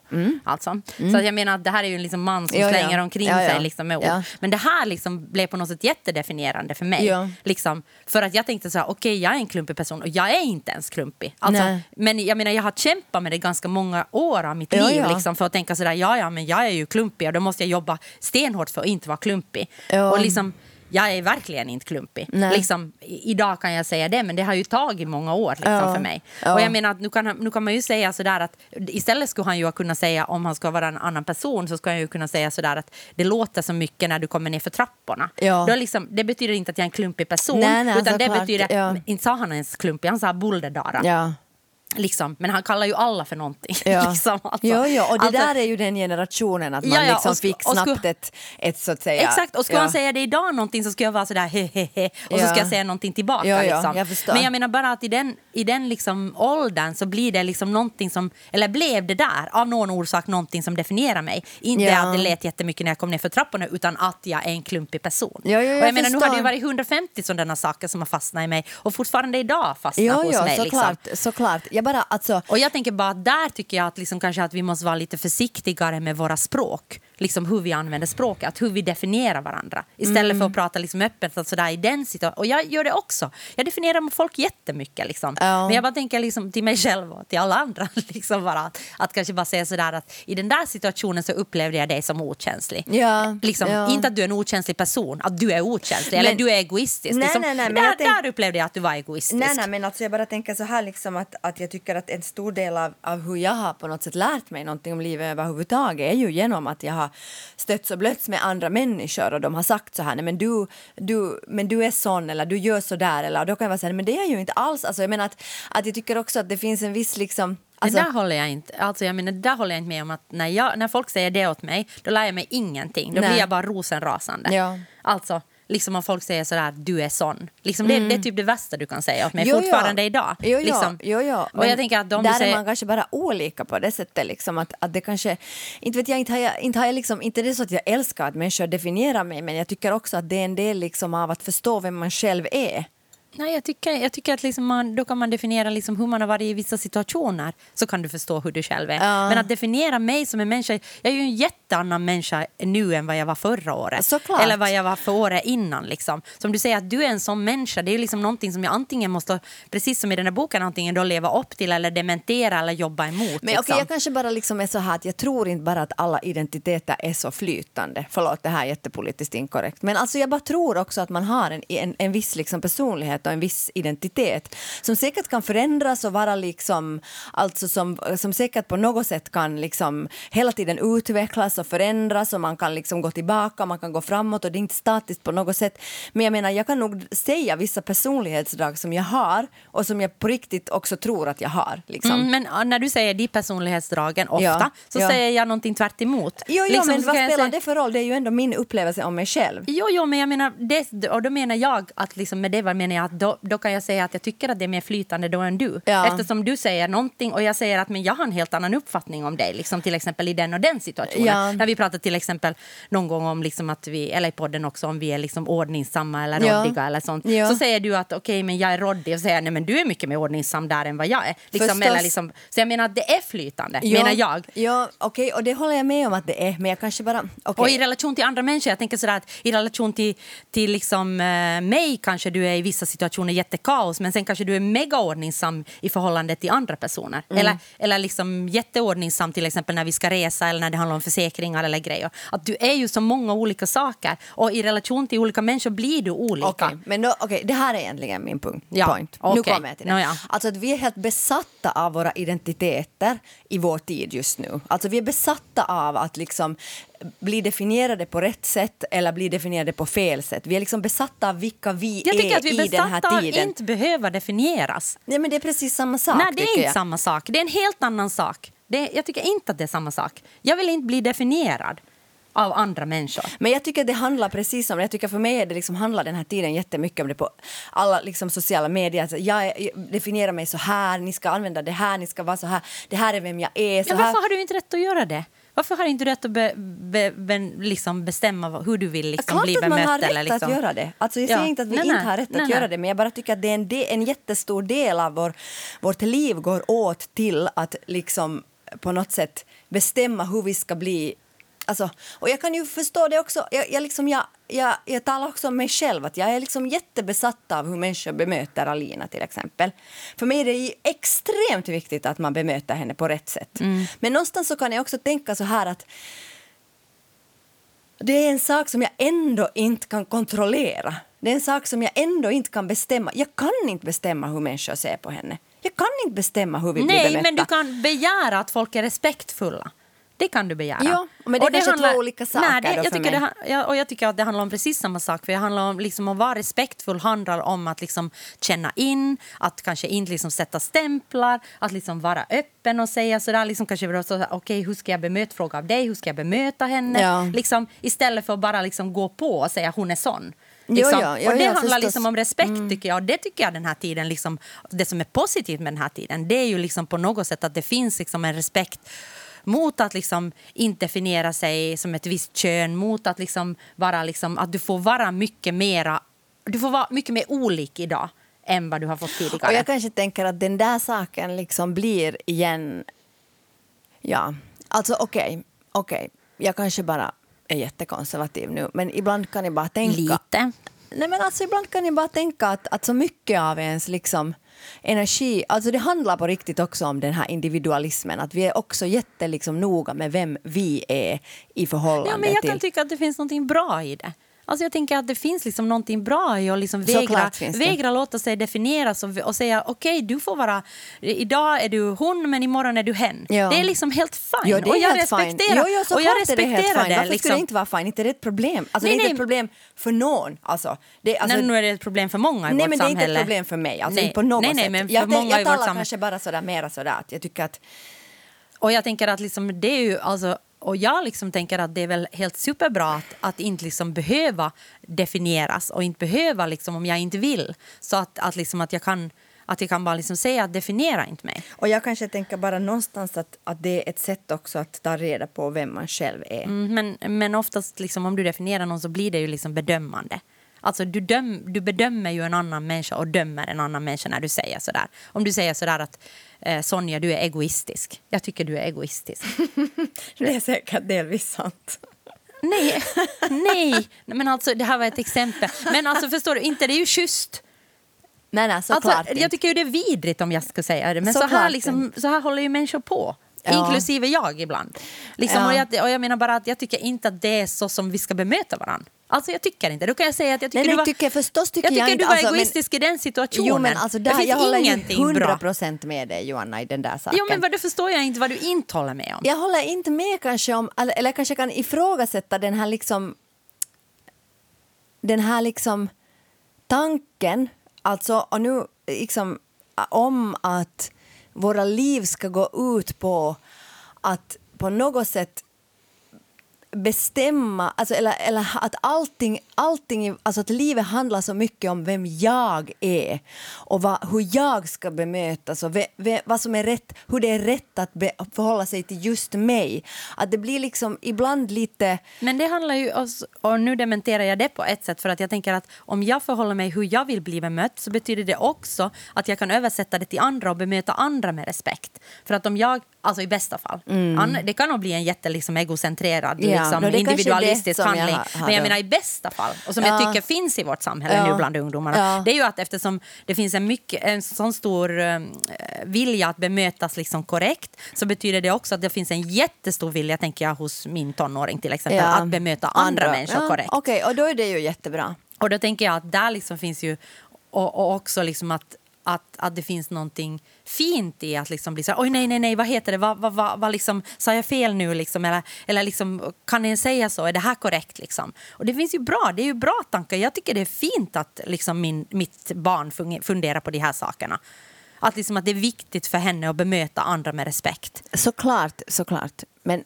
dyngrotto. Alltså. Så att jag menar att det här är ju en liksom man som Mm. Ja, ja. slänger omkring Ja, ja. sig liksom med ord. Ja. Men det här liksom blev på något sätt jättedefinierande för mig. Ja. Liksom, för att jag tänkte så här, okej jag är en klumpig person och jag är inte ens klumpig. Alltså, Nej. men jag menar jag har kämpat med det ganska många år av mitt Ja, liv ja. Liksom, för att tänka sådär, ja ja men jag är ju klumpig och då måste jag jobba stenhårt för att inte vara klumpig. Ja. Och liksom, jag är verkligen inte klumpig. Nej. Liksom, idag kan jag säga det, men det har ju tagit många år liksom, Ja. för mig. Ja. Och jag menar att nu kan, nu kan man ju säga sådär att istället skulle han ju kunna säga om han ska vara en annan person så skulle han ju kunna säga sådär att det låter så mycket när du kommer ner för trapporna. Ja. Då liksom, det betyder inte att jag är en klumpig person, Nej, nej, utan det såklart, betyder, inte sa han ens klumpig, han sa bulderdara. Ja. Liksom. Men han kallar ju alla för någonting. Ja. liksom, alltså. jo, jo, och det Alltså, där är ju den generationen att man Ja, ja, liksom och sk- fick och sku- snabbt ett, ett så att säga... Exakt, och skulle ja. han säga det idag någonting så skulle jag vara sådär hehehe och så Ja. ska jag säga någonting tillbaka. Ja, ja, liksom. jag. Men jag menar bara att i den, i den liksom åldern så blir det liksom någonting som, eller blev det där av någon orsak någonting som definierar mig. Inte Ja. att det lät jättemycket när jag kom ner för trapporna utan att jag är en klumpig person. Ja, ja, och jag jag menar nu har det ju varit 150 sådana saker som har fastnat i mig och fortfarande idag fastnar Jo, hos mig. Liksom. såklart, såklart. Jag bara, alltså... Och jag tänker bara att där tycker jag att liksom kanske att vi måste vara lite försiktigare med våra språk. Liksom hur vi använder språket, att hur vi definierar varandra. Istället Mm. för att prata liksom öppet att sådär i den situationen. Och jag gör det också. Jag definierar folk jättemycket. Liksom. Ja. Men jag bara tänker liksom till mig själv och till alla andra. Liksom bara, att, att kanske bara säga sådär att i den där situationen så upplevde jag dig som okänslig. Ja, Liksom, ja. Inte att du är en okänslig person, att du är okänslig Men- eller du är egoistisk. Nej, liksom, nej, nej, men där, tänk- där upplevde jag att du var egoistisk. Nej, nej, men alltså jag bara tänker så här liksom att, att jag tycker att en stor del av, av hur jag har på något sätt lärt mig någonting om livet överhuvudtaget är ju genom att jag har stötts och blötts med andra människor och de har sagt så här, nej men du, du, men du är sån eller du gör så där eller då kan jag vara så här, men det är jag ju inte alls. Alltså jag menar att, att jag tycker också att det finns en viss liksom Alltså, det där håller jag inte, alltså jag menar, där håller jag inte med om. att när, jag, när folk säger det åt mig, då lär jag mig ingenting. Då Nej. blir jag bara rosenrasande. Ja. Alltså, liksom om folk säger sådär, du är sån. Liksom det, det är typ det värsta du kan säga åt mig Jo, fortfarande idag. Jo, liksom. jo, jo. Och jag tänker att de där säger, är man kanske bara olika på det sättet. Liksom, att, att det kanske, inte vet jag, inte har jag, inte har jag liksom, inte det är så att jag älskar att människor definierar mig men jag tycker också att det är en del liksom av att förstå vem man själv är. Nej, jag tycker, jag tycker att liksom man, då kan man definiera liksom hur man har varit i vissa situationer. Så kan du förstå hur du själv är. Ja. Men att definiera mig som en människa... Jag är ju en jätteannan människa nu än vad jag var förra året. Såklart. Eller vad jag var för året innan. Liksom. Som du säger, att du är en sån människa. Det är liksom någonting som jag antingen måste, precis som i den här boken, antingen då leva upp till eller dementera eller jobba emot. Men liksom. okej, jag kanske bara liksom är så här att jag tror inte bara att alla identiteter är så flytande. Förlåt, det här är jättepolitiskt inkorrekt. Men alltså jag bara tror också att man har en, en, en viss liksom personlighet och en viss identitet som säkert kan förändras och vara liksom, alltså som, som säkert på något sätt kan liksom hela tiden utvecklas och förändras och man kan liksom gå tillbaka, man kan gå framåt och det är inte statiskt på något sätt. Men jag menar, jag kan nog säga vissa personlighetsdrag som jag har och som jag på riktigt också tror att jag har. Liksom. Mm, men när du säger de personlighetsdragen ofta Ja, så ja. säger jag någonting tvärt emot. Jo, jo Liksom, men vad spelar säga- det för roll? Det är ju ändå min upplevelse om mig själv. Jo, jo, men jag menar, det, och då menar jag att liksom med det menar jag att då, då kan jag säga att jag tycker att det är mer flytande då än du. Ja. Eftersom du säger någonting och jag säger att men jag har en helt annan uppfattning om dig, liksom till exempel i den och den situationen. Ja. När vi pratar till exempel någon gång om liksom att vi, eller i podden också, om vi är liksom ordningsamma eller Ja. råddiga eller sånt. Ja. Så säger du att okej, men jag är råddig och säger nej men du är mycket mer ordningsam där än vad jag är. Liksom, eller liksom, så jag menar att det är flytande, menar jag. Ja, okej, och det håller jag med om att det är, men jag kanske bara... okej. Och i relation till andra människor, jag tänker sådär att i relation till, till liksom, eh, mig kanske du är i vissa situationer jättekaos men sen kanske du är mega ordningsam i förhållande till andra personer. Mm. Eller, eller liksom jätteordningsam till exempel när vi ska resa eller när det handlar om försäkringar eller grejer. Att du är ju så många olika saker och i relation till olika människor blir du olika. Okej, men då, okej, det här är egentligen min punkt. Ja, point. Nu okej. kommer jag till det. Nåja. Alltså att vi är helt besatta av våra identiteter i vår tid just nu. Alltså vi är besatta av att liksom bli definierade på rätt sätt eller bli definierade på fel sätt. Vi är liksom besatta av vilka vi Jag är att vi är i den här besatta av tiden. inte behöva definieras. Nej, men det är precis samma sak. Nej, det är inte jag. samma sak. Det är en helt annan sak. Det, jag tycker inte att det är samma sak. Jag vill inte bli definierad av andra människor. Men jag tycker det handlar precis om det. Jag tycker för mig är det liksom handlar den här tiden jättemycket om det på alla liksom sociala medier. Alltså jag, definierar mig så här, ni ska använda det här, ni ska vara så här. Det här är vem jag är. Så Ja, här. varför har du inte rätt att göra det? Varför har inte du rätt att be, be, be, liksom bestämma hur du vill liksom Klart bli att man bemött? har rätt liksom. att göra det. Alltså jag Ja. säger inte att vi Nej, inte har rätt Nej, att göra nej. det men jag bara tycker att det är en, de, en jättestor del av vår, vårt liv går åt till att liksom på något sätt bestämma hur vi ska bli Alltså, och jag kan ju förstå det också. Jag, jag, liksom, jag, jag, jag talar också om mig själv. Att jag är liksom jättebesatt av hur människor bemöter Alina till exempel. För mig är det extremt viktigt att man bemöter henne på rätt sätt. Mm. Men någonstans så kan jag också tänka så här att det är en sak som jag ändå inte kan kontrollera. Det är en sak som jag ändå inte kan bestämma. Jag kan inte bestämma hur människor ser på henne. Jag kan inte bestämma hur vi blir Nej, bemötta. men du kan begära att folk är respektfulla. Det kan du begära. Ja, men det är kanske två olika saker Nej, det, jag tycker mig. det, han- ja, och jag tycker att det handlar om precis samma sak. För det handlar om liksom, att vara respektfull handlar om att liksom, känna in, att kanske inte liksom, sätta stämplar, att liksom, vara öppen och säga sådär. Liksom, kanske så, okej, hur ska jag bemöta fråga av dig? Hur ska jag bemöta henne? Ja. Liksom, istället för att bara liksom, gå på och säga hon är sån. Jo, Liksom. ja, jo, och det ja, handlar. Mm. liksom om respekt tycker jag. Och det tycker jag den här tiden, liksom, det som är positivt med den här tiden, det är ju liksom på något sätt att det finns liksom en respekt mot att liksom inte definiera sig som ett visst kön, mot att liksom vara liksom, att du får vara mycket mera, du får vara mycket mer olik idag än vad du har fått tidigare. Och jag kanske tänker att den där saken liksom blir igen... Ja, alltså okej, okej. Jag kanske bara är jättekonservativ nu, men ibland kan jag bara tänka... Lite. Nej, men alltså, ibland kan jag bara tänka att, att så mycket av ens liksom, energi... Alltså det handlar på riktigt också om den här individualismen. Att vi är också jätte liksom, noga med vem vi är i förhållande Ja, men jag till... kan tycka att det finns något bra i det. Alltså jag tänker att det finns liksom någonting bra i att liksom vägra, vägra låta sig definieras och, och säga okej, du får vara... Idag är du hon, men imorgon är du hen. Ja. Det är liksom helt fine. Jo, det är och jag helt respekterar, Jo, jo, och jag är det helt respekterar fine. det. Varför skulle det inte vara fine? Inte är det ett problem. Alltså, Nej, det är inte nej. ett problem för någon. Alltså, det, alltså, Nej, nu är det ett problem för många i nej, vårt men det är samhälle. inte ett problem för mig. Alltså, nej, inte på något nej, nej, sätt. men för jag, många jag vårt talar samhälle. kanske bara sådär, mera sådär att jag tycker att Och jag tänker att liksom, det är ju alltså och jag liksom tänker att det är väl helt superbra att, att inte liksom behöva definieras och inte behöva liksom om jag inte vill. Så att, att, liksom att jag kan att jag kan bara liksom säga att definiera inte mig. Och jag kanske tänker bara någonstans att, att det är ett sätt också att ta reda på vem man själv är. Mm, men, men oftast liksom, om du definierar någon så blir det ju liksom bedömande. Alltså du, döm, du bedömer ju en annan människa och dömer en annan människa när du säger sådär. Om du säger sådär att eh, Sonja, du är egoistisk. Jag tycker du är egoistisk. det är säkert delvis sant. Nej, nej. Men alltså det här var ett exempel. Men alltså förstår du, inte det är ju schysst. Nej, nej, alltså, Jag tycker ju det är vidrigt om jag ska säga det. Men så, Så här, liksom, så här håller ju människor på. Ja. Inklusive jag ibland. Liksom, Ja. och, jag, och jag menar bara att jag tycker inte att det är så som vi ska bemöta varandra. Alltså jag tycker inte. Då kan jag säga att jag tycker Nej, nej, du var, tycker, förstås tycker jag tycker jag du var alltså, men- egoistisk i den situationen. Jo, men alltså det där, finns jag håller ju ingenting 100 bra. procent med dig, Joanna, i den där saken. Jo, men vad, då förstår jag inte vad du inte håller med om. Jag håller inte med kanske om, eller eller kanske kan ifrågasätta den här liksom den här liksom tanken, alltså och nu liksom om att våra liv ska gå ut på att på något sätt bestämma, alltså, eller, eller att allting, allting, alltså att livet handlar så mycket om vem jag är och vad, hur jag ska bemötas och ve, ve, vad som är rätt, hur det är rätt att be, förhålla sig till just mig. Att det blir liksom ibland lite... Men det handlar ju, och nu dementerar jag det på ett sätt för att jag tänker att om jag förhåller mig hur jag vill bli bemött så betyder det också att jag kan översätta det till andra och bemöta andra med respekt. För att om jag, alltså i bästa fall, an, det kan nog bli en jätte liksom egocentrerad Mm. Ja, liksom, det individualistisk jag handling. ha- Men jag menar i bästa fall, och som Ja. jag tycker finns i vårt samhälle Ja. nu bland ungdomarna, Ja. det är ju att eftersom det finns en, mycket, en sån stor eh, vilja att bemötas liksom korrekt så betyder det också att det finns en jättestor vilja, tänker jag, hos min tonåring till exempel, att bemöta andra, människor ja, korrekt. Okej, och då är det ju jättebra. Och då tänker jag att där liksom finns ju, och, och också liksom att, att, att det finns någonting fint i att liksom bli så här, oj nej, nej, nej, vad heter det, vad, vad, vad, vad liksom, sa jag fel nu liksom, eller, eller liksom, kan ni säga så, är det här korrekt liksom? Och det finns ju bra, det är ju bra tankar, jag tycker det är fint att liksom min, mitt barn funderar på de här sakerna. Att, liksom, att det är viktigt för henne att bemöta andra med respekt. Såklart, såklart. Men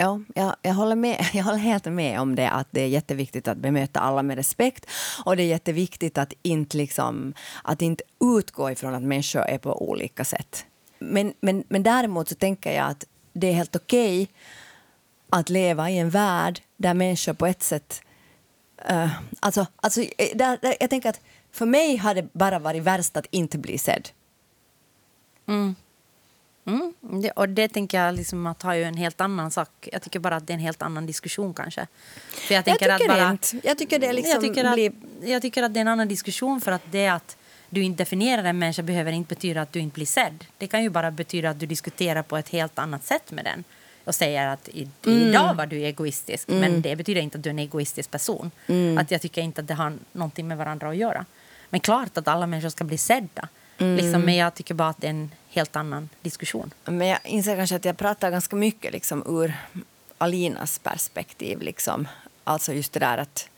ja, jag, jag, håller med, jag håller helt med om det att det är jätteviktigt att bemöta alla med respekt och det är jätteviktigt att inte, liksom, att inte utgå ifrån att människor är på olika sätt. Men, men, men däremot så tänker jag att det är helt okej att leva i en värld där människor på ett sätt... Uh, alltså, alltså, eh, där, där, jag tänker att för mig har det bara varit värst att inte bli sedd. Mm, det, och det tänker jag liksom att ha ju en helt annan sak. Jag tycker bara att det är en helt annan diskussion kanske. För Jag tycker att bara, inte. Jag tycker det liksom jag, tycker att, blir... jag tycker att det är en annan diskussion för att det att du inte definierar en människa behöver inte betyda att du inte blir sedd. Det kan ju bara betyda att du diskuterar på ett helt annat sätt med den och säger att i, Mm. idag var du egoistisk men det betyder inte att du är en egoistisk person. Mm. Att jag tycker inte att det har någonting med varandra att göra. Men klart att alla människor ska bli sedda. Mm. Liksom, men jag tycker bara att det är en helt annan diskussion. Men jag inser kanske att jag pratar ganska mycket liksom ur Alinas perspektiv. Liksom. Alltså just det där att,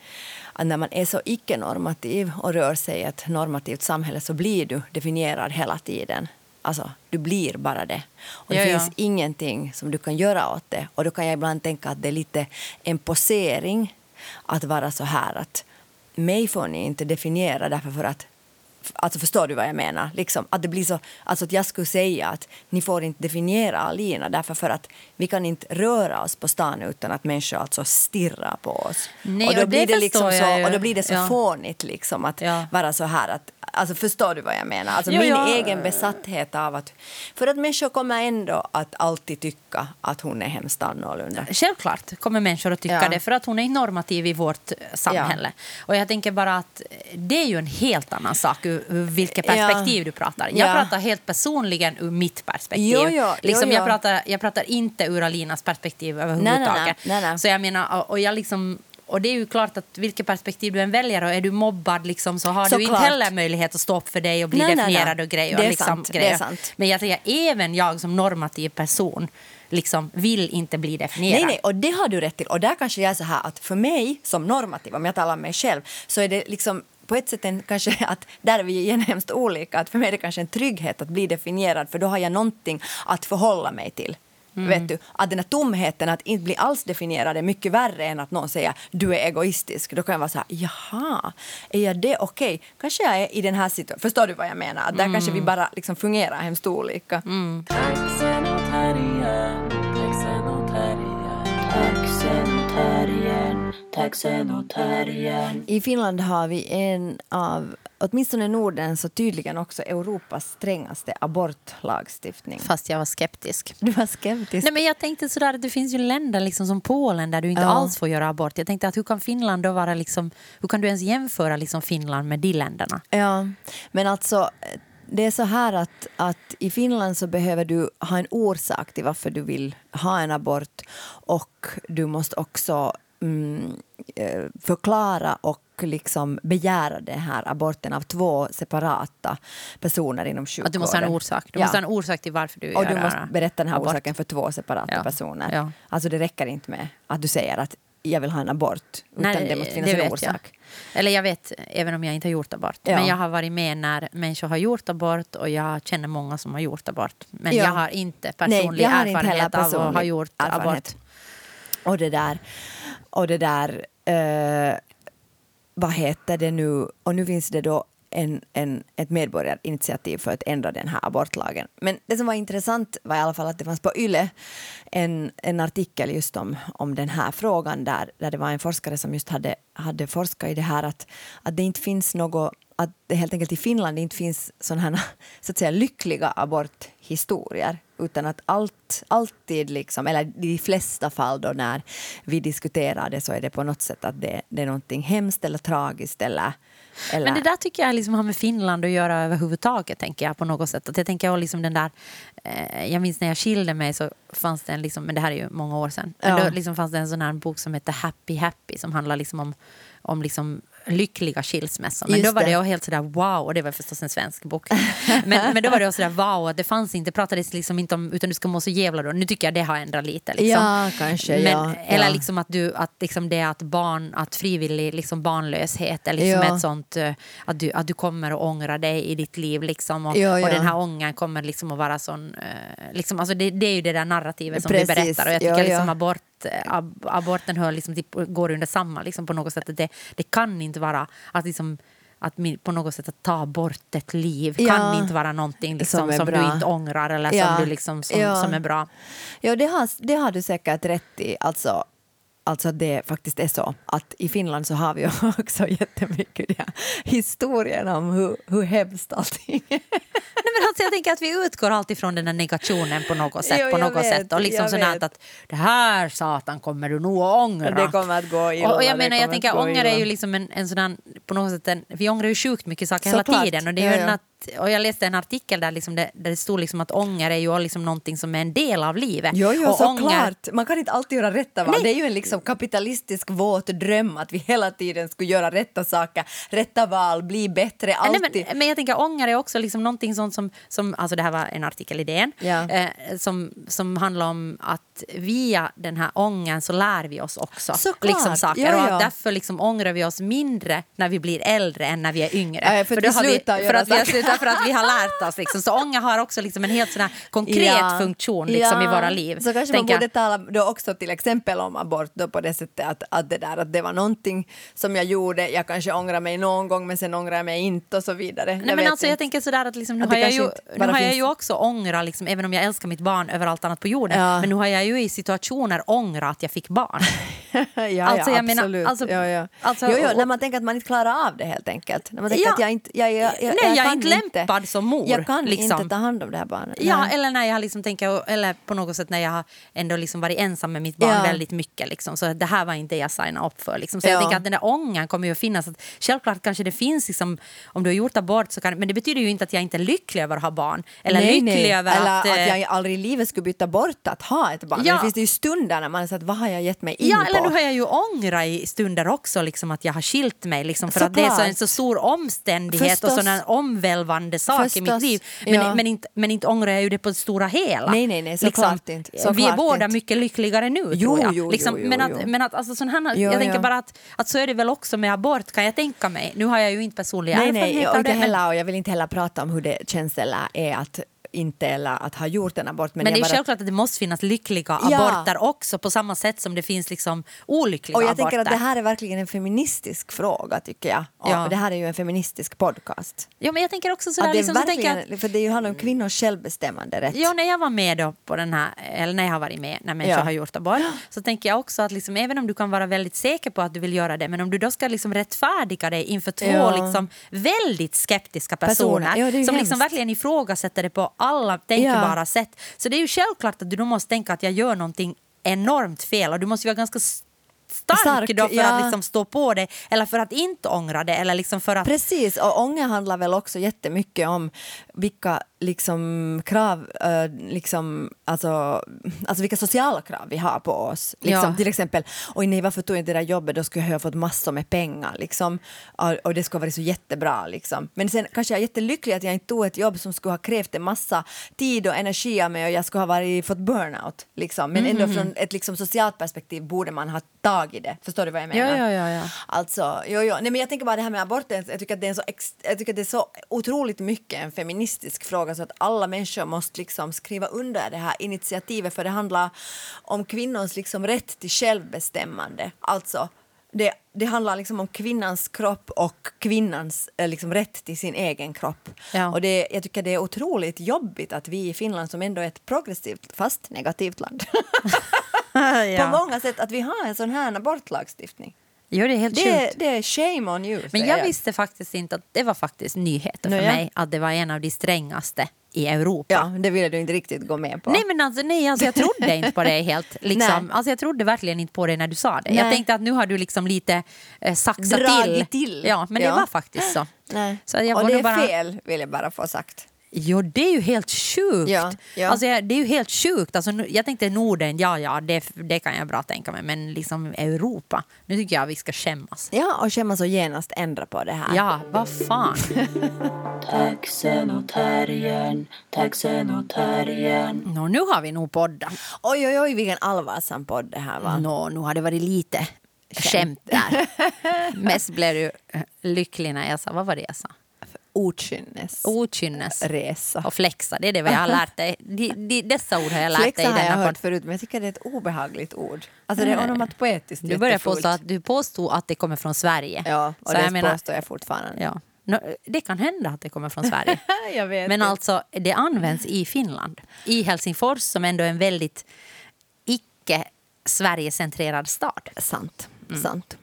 att när man är så icke-normativ och rör sig i ett normativt samhälle så blir du definierad hela tiden. Alltså, du blir bara det. Och det Ja, ja. finns ingenting som du kan göra åt det. Och då kan jag ibland tänka att det är lite en posering att vara så här att mig får ni inte definiera därför för att Alltså förstår du vad jag menar? Liksom, att det blir så, alltså att jag skulle säga att ni får inte definiera Alina därför för att vi kan inte röra oss på stan utan att människor alltså stirrar på oss. Nej, och, då och blir det det liksom så, och då blir det så Ja. fånigt liksom att Ja. vara så här att Alltså förstår du vad jag menar? Alltså Jo, min ja. egen besatthet av att... För att människor kommer ändå att alltid tycka att hon är hemskt annorlunda. Självklart kommer människor att tycka Ja. det för att hon är normativ i vårt samhälle. Och jag tänker bara att det är ju en helt annan sak ur, ur vilket Ja. perspektiv du pratar. Jag Ja. pratar helt personligen ur mitt perspektiv. Jo, jo, liksom, jo. Jag, pratar, jag pratar inte ur Alinas perspektiv överhuvudtaget. Nej, nej, nej, nej. Så jag menar, och- och jag liksom och det är ju klart att vilket perspektiv du än väljer och är du mobbad liksom, så har du inte Såklart. heller möjlighet att stå upp för dig och bli Nej, nej, nej. definierad och grejer. Det är liksom, sant, det är grejer. sant. Men jag säger även jag som normativ person liksom, vill inte bli definierad. Nej, nej, och det har du rätt till. Och där kanske jag är så här att för mig som normativ, om jag talar om mig själv, så är det liksom på ett sätt en, kanske att där är vi igen hemskt olika. Att för mig är det kanske en trygghet att bli definierad för då har jag någonting att förhålla mig till. Vet du? Att den här tomheten, att inte bli alls definierad är mycket värre än att någon säger du är egoistisk. Då kan jag vara så här, jaha, är jag det? Okej, kanske jag är i den här situationen. Förstår du vad jag menar? Att Där kanske vi bara liksom fungerar hemskt olika. Taxen taxen och terriern. I Finland har vi en av, åtminstone Nordens och tydligen också Europas strängaste abortlagstiftning. Fast jag var skeptisk. Du var skeptisk. Nej, men jag tänkte sådär att det finns ju länder liksom som Polen där du inte Ja. alls får göra abort. Jag tänkte att hur kan Finland då vara liksom, hur kan du ens jämföra liksom Finland med de länderna? Ja, men alltså det är så här att, att i Finland så behöver du ha en orsak till varför du vill ha en abort och du måste också mm, förklara och liksom begära den här aborten av två separata personer inom sjukvården. Att du måste ha en orsak. Du Ja. måste ha en orsak till varför du Och gör du måste berätta den här abort. orsaken för två separata Ja. personer. Ja. Alltså det räcker inte med att du säger att jag vill ha en abort, utan det måste finnas en vet orsak. Jag. Eller jag vet, även om jag inte har gjort abort. Ja. Men jag har varit med när människor har gjort abort och jag känner många som har gjort abort. Men Ja. jag har inte Nej, personlig jag har inte erfarenhet av att ha gjort abort. Och det där, och det där eh, vad heter det nu, och nu finns det då en, en, ett medborgarinitiativ för att ändra den här abortlagen. Men det som var intressant var i alla fall att det fanns på YLE en, en artikel just om, om den här frågan där, där det var en forskare som just hade, hade forskat i det här att, att det inte finns något att det helt enkelt i Finland inte finns sådana här, så att säga, lyckliga aborthistorier utan att allt, alltid, liksom, eller i de flesta fall då när vi diskuterar det så är det på något sätt att det, det är någonting hemskt eller tragiskt eller, eller Men det där tycker jag liksom har med Finland att göra överhuvudtaget. tänker jag på något sätt. Att jag tänker liksom den där, eh, jag minns när jag skilde mig så fanns det en, liksom, men det här är ju många år sedan, men Ja. då liksom fanns det en sån här bok som heter Happy Happy som handlar liksom om, om liksom lyckliga skilsmässor. Men Just då var det. det helt sådär wow, och det var förstås en svensk bok. men, men då var det också sådär wow, att det fanns inte, pratades liksom inte om, utan du ska må så jävla då. Nu tycker jag det har ändrat lite. Liksom. Ja, kanske, Men, ja, Eller ja. liksom att, du, att liksom det att barn, att frivillig liksom barnlöshet är liksom Ja. ett sånt eh, att du, att du kommer att ångra dig i ditt liv liksom, och, och den här ångern kommer liksom att vara sån eh, liksom, alltså det, det är ju det där narrativet som Precis, du berättar och jag tycker liksom abort eh, ab, aborten hör liksom typ, går under samma liksom på något sätt det, det kan inte vara att liksom att på något sätt att ta bort ett liv Ja. kan inte vara någonting liksom, Som som, du inte ångrar eller Ja. som, du liksom, som, Ja. som är bra. Ja, det har, det har du säkert rätt i. Alltså, alltså att det faktiskt är så att i Finland så har vi också jättemycket de här historierna om hur, hur hemskt allting är. Nej, men alltså jag tänker att vi utgår alltid från den här negationen på något sätt. Jo, på något vet, sätt. Och liksom sånt att det här satan kommer du nog att ångra. Det kommer att gå illa, Och, och jag det menar, jag tänker ånger är ju liksom en, en sådan, på något sätt en, vi ångrar ju sjukt mycket saker hela Såklart. tiden. Och, det är Ja, ja. och jag läste en artikel där, liksom det, där det stod liksom att ånger är ju liksom någonting som är en del av livet. Jo, jo och såklart. Man kan inte alltid göra rätta val. Nej. Det är ju en liksom kapitalistisk våt dröm att vi hela tiden skulle göra rätta saker, rätta val, bli bättre, Nej, alltid. men, men jag tänker ånger är också liksom någonting sånt som, som alltså det här var en artikel i DN, Ja. eh, som, som handlar om att via den här ångern så lär vi oss också Såklart. liksom saker Ja, och ja. att därför liksom ångrar vi oss mindre när vi blir äldre än när vi är yngre. Ja, för att vi slutar för göra att vi har slutat för att vi har lärt oss. Liksom. Så ånger har också liksom en helt sån konkret funktion liksom, i våra liv. Så kanske Tänker man borde tala då också till exempel om abort då på det sättet att, att, det där, att det var någonting som jag gjorde, jag kanske ångrar mig någon gång men sen ångrar jag mig inte och så vidare. Nej, men alltså, jag tänker sådär att liksom, nu Att har jag ju, nu har jag ju också ångrat, liksom, även om jag älskar mitt barn över allt annat på jorden, Ja. men nu har jag ju i situationer ångrat att jag fick barn. ja, Alltså, ja, jag menar, absolut. alltså- ja, ja. alltså, jo, jo, och- när man tänker att man inte klarar av det helt enkelt. När man tänker Ja. att jag inte, jag, jag, jag, Nej, jag är inte lämpad som mor, Jag kan liksom. inte ta hand om det här barnet. Ja, Nej. eller när jag liksom tänker, eller på något sätt när jag har ändå liksom varit ensam med mitt barn väldigt mycket. Liksom, så det här var inte jag signade upp för. Liksom. Så Ja. jag tänker att den där ångan kommer ju att finnas. Att självklart kanske det finns, liksom, om du har gjort abort, så kan, men det betyder ju inte att jag inte är lycklig över att ha barn. Eller nej, lycklig nej. över Eller att... att, eh, jag aldrig i livet skulle byta bort att ha ett barn. Ja. Men det finns det ju stunder när man så att vad har jag gett mig in Ja, på? eller nu har jag ju ångrat i stunder också, liksom, att jag har skilt mig. Liksom, för att det är så, en så stor omständighet Förstås. och sån en omvälvande sak i Förstås. mitt liv. Men, Ja. men, inte, men inte ångrar jag ju det på det stora hela. Liksom, Nej, nej, nej, såklart inte. vi är båda inte. mycket lyckligare nu, Jo, tror jag. jo, liksom, jo, jo, men, att, jo. men att alltså, sån här, Jo, jag tänker ja. bara att, att så är det väl också med abort, kan jag tänka mig. Nu har jag ju inte personlig Nej, erfarenhet nej, av inte det. men- heller, och jag vill inte heller prata om hur det känns eller är att inte eller att ha gjort en abort. Men det är bara- självklart att det måste finnas lyckliga Ja. aborter också på samma sätt som det finns liksom olyckliga och jag aborter. tänker att det här är verkligen en feministisk fråga tycker jag. Och Ja. Det här är ju en feministisk podcast. Ja, men jag tänker också sådär, Att det liksom, så tänker jag, för det handlar om kvinnors självbestämmande rätt. Ja, när jag var med då på den här, eller när jag har varit med när människor Ja. har gjort abort, så tänker jag också att liksom, även om du kan vara väldigt säker på att du vill göra det, men om du då ska liksom rättfärdiga dig inför två Ja. liksom väldigt skeptiska Personer. personer, Ja, som hemskt. liksom verkligen ifrågasätter det på alla tänkbara sätt. Så det är ju självklart att du då måste tänka att jag gör någonting enormt fel och du måste vara ganska stark, Stark, då för ja. att liksom stå på det eller för att inte ångra det eller liksom för att Precis, och ånger handlar väl också jättemycket om vilka liksom, krav, eh, liksom, alltså, alltså vilka sociala krav vi har på oss. Liksom, Ja. Till exempel, oj nej varför tog jag inte det där jobbet, då skulle jag ha fått massor med pengar. Liksom, och, och det skulle ha varit så jättebra. Liksom. Men sen kanske jag är jättelycklig att jag inte tog ett jobb som skulle ha krävt en massa tid och energi av mig och jag skulle ha varit, fått burnout. Liksom. Men ändå från ett liksom, socialt perspektiv borde man ha tagit det. Förstår du vad jag menar? Ja, ja, ja, ja. Alltså, jo, jo. Nej, men jag tänker bara det här med aborten, jag tycker, att det är så jag tycker att det är så otroligt mycket en feministisk fråga så att alla människor måste liksom skriva under det här initiativet för det handlar om kvinnors liksom rätt till självbestämmande. Alltså, det, det handlar liksom om kvinnans kropp och kvinnans eh, liksom, rätt till sin egen kropp. Ja. Och det, jag tycker det är otroligt jobbigt att vi i Finland som ändå är ett progressivt fast negativt land ja. på många sätt att vi har en sån här abortlagstiftning. Jo, det är helt Det, sjukt. det är shame on you. Men jag visste faktiskt inte att det var faktiskt nyheter för mig att det var en av de strängaste i Europa. Ja, det ville du inte riktigt gå med på. Nej men alltså, nej, alltså jag trodde inte på det helt. Liksom. Alltså, jag trodde verkligen inte på det när du sa det. Jag Nej. tänkte att nu har du liksom lite eh, saxat till. till. Ja, men Ja. det var faktiskt så. Nej. så jag och det är bara... fel, vill jag bara få sagt. Jo, det är ju helt sjukt. Ja, ja. Alltså, det är ju helt sjukt. Alltså, jag tänkte Norden, ja, ja, det, det kan jag bra tänka mig. Men liksom Europa, nu tycker jag vi ska skämmas. Ja, och skämmas och genast ändra på det här. Ja, vad fan. Taxen och terriern, taxen och terriern. Nå, nu har vi nog poddat. Oj, oj, oj, vilken allvarsam podd det här var. Nå, nu har det varit lite skämt där. Mest blev du eh, lycklig när jag sa, vad var det jag sa? Okynnes. Okynnes Resa. och flexa, det är det jag har lärt dig. De, de, dessa ord har jag lärt dig Flexa i har jag hört förut, men jag tycker det är ett obehagligt ord. Alltså det är onomatopoetiskt Du jättefult. påstå att du påstod att det kommer från Sverige. Ja, och Så det jag menar- påstår jag fortfarande. Ja. Nå, det kan hända att det kommer från Sverige. Men inte. alltså, det används i Finland. I Helsingfors som ändå är en väldigt icke Sverigecentrerad stad. Sant. Mm. sant.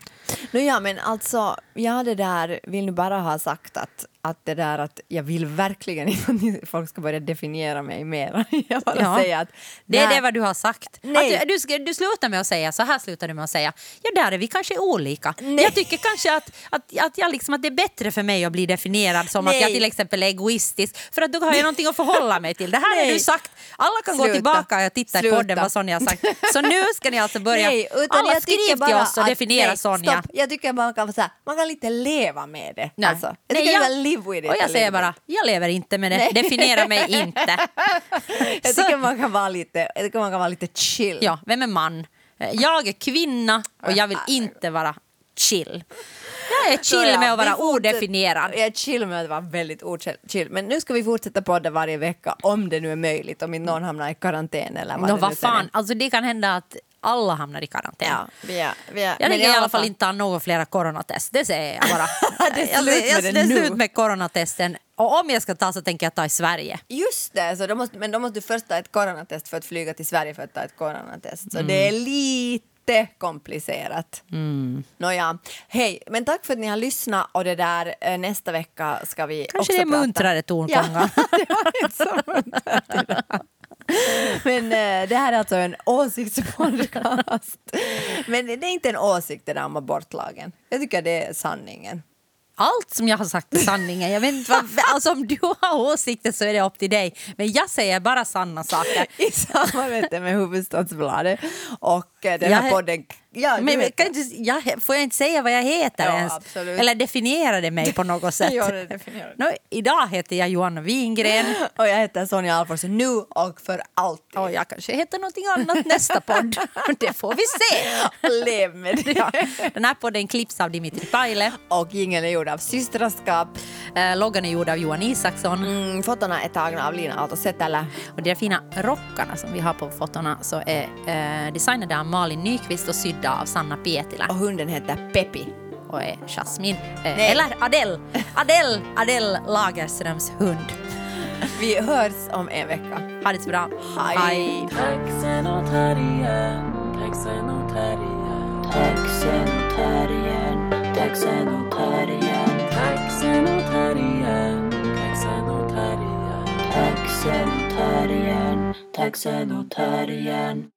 Nu ja, men alltså, jag det där vill nu bara ha sagt att, att det där att jag vill verkligen inte att folk ska börja definiera mig mer. Jag bara Ja. säger att Det är nej. det vad du har sagt. Nej. Att du, du, du slutar med att säga, så här slutar du med att säga, ja där är vi kanske olika. Nej. Jag tycker kanske att, att, att, jag liksom, att det är bättre för mig att bli definierad som att Nej. jag till exempel är egoistisk, för att då har jag någonting att förhålla mig till. Det här har Nej. du sagt, alla kan gå Sluta. tillbaka och titta i Sluta. podden vad Sonja har sagt. Så nu ska ni alltså börja, Nej, alla skriv till oss och att- definiera nej, Sonja. Jag tycker man kan, så här, man kan lite leva med det. Nej. Alltså. Jag Nej, tycker jag- jag, live with it. Och jag säger bara, jag lever inte med det, definiera mig inte. Jag tycker man kan vara lite, jag tycker man kan vara lite chill. Ja, vem är man? Jag är kvinna och jag vill inte vara chill. Jag är chill ja, med att vara odefinierad. Jag är chill med att vara väldigt ochill. Men nu ska vi fortsätta podda varje vecka om det nu är möjligt. Om inte någon hamnar i karantän eller vad Nå, det vad fan, alltså det kan hända att alla hamnar i karantän. Ja, vi är, vi är, Jag tänker i alla fall inte ta några flera coronatest, det säger jag bara. Det är slut med jag- det det är nu. slut med coronatesten. Och om jag ska ta så tänker jag ta i Sverige. Just det, så då måste, men då måste du först ta ett coronatest för att flyga till Sverige för att ta ett coronatest. Så Mm. det är lite komplicerat. Mm. Nåja, hej, men tack för att ni har lyssnat och det där eh, nästa vecka ska vi Kanske också det är prata. muntrare tongångar. Ja, det var inte så muntert idag. Men eh, det här är alltså en åsiktspodcast. Men det är inte en åsikt det där om abortlagen. Jag tycker det är sanningen. Allt som jag har sagt är sanningen. Jag vet inte vad, alltså om du har åsikter så är det upp till dig. Men jag säger bara sanna saker. I samarbete med Hufvudstadsbladet. Och eh, den här Jag- podden Ja, Men heter- kan inte, jag, får jag inte säga vad jag heter Ja, ens? absolut. Eller definiera det mig på något sätt? Ja, Nå, idag heter jag Johanna Wingren Och jag heter Sonja Alforsson nu och för alltid. och jag kanske heter någonting annat nästa podd. Det får vi se. Lev med det. Ja, den här podden klipps av Dimitri Paile. Och jingeln är gjord av Systraskap. Eh, loggan är gjord av Johan Isaksson. Mm, fotona är tagna av Lina Aalto-Setälä. Och de fina rockarna som vi har på fotona så är eh, designade av Malin Nyqvist och sydda av Sanna Pietilä. Och hunden heter Peppi. och är Jasmine, eh, eller Adele, Adele, Adele Lagerströms hund. Vi hörs om en vecka. Ha det så bra. Hej. Taxenotarien, taxenotarien, taxenotarien, taxenotarien, taxenotarien, taxenotarien, taxenotarien, taxenotarien.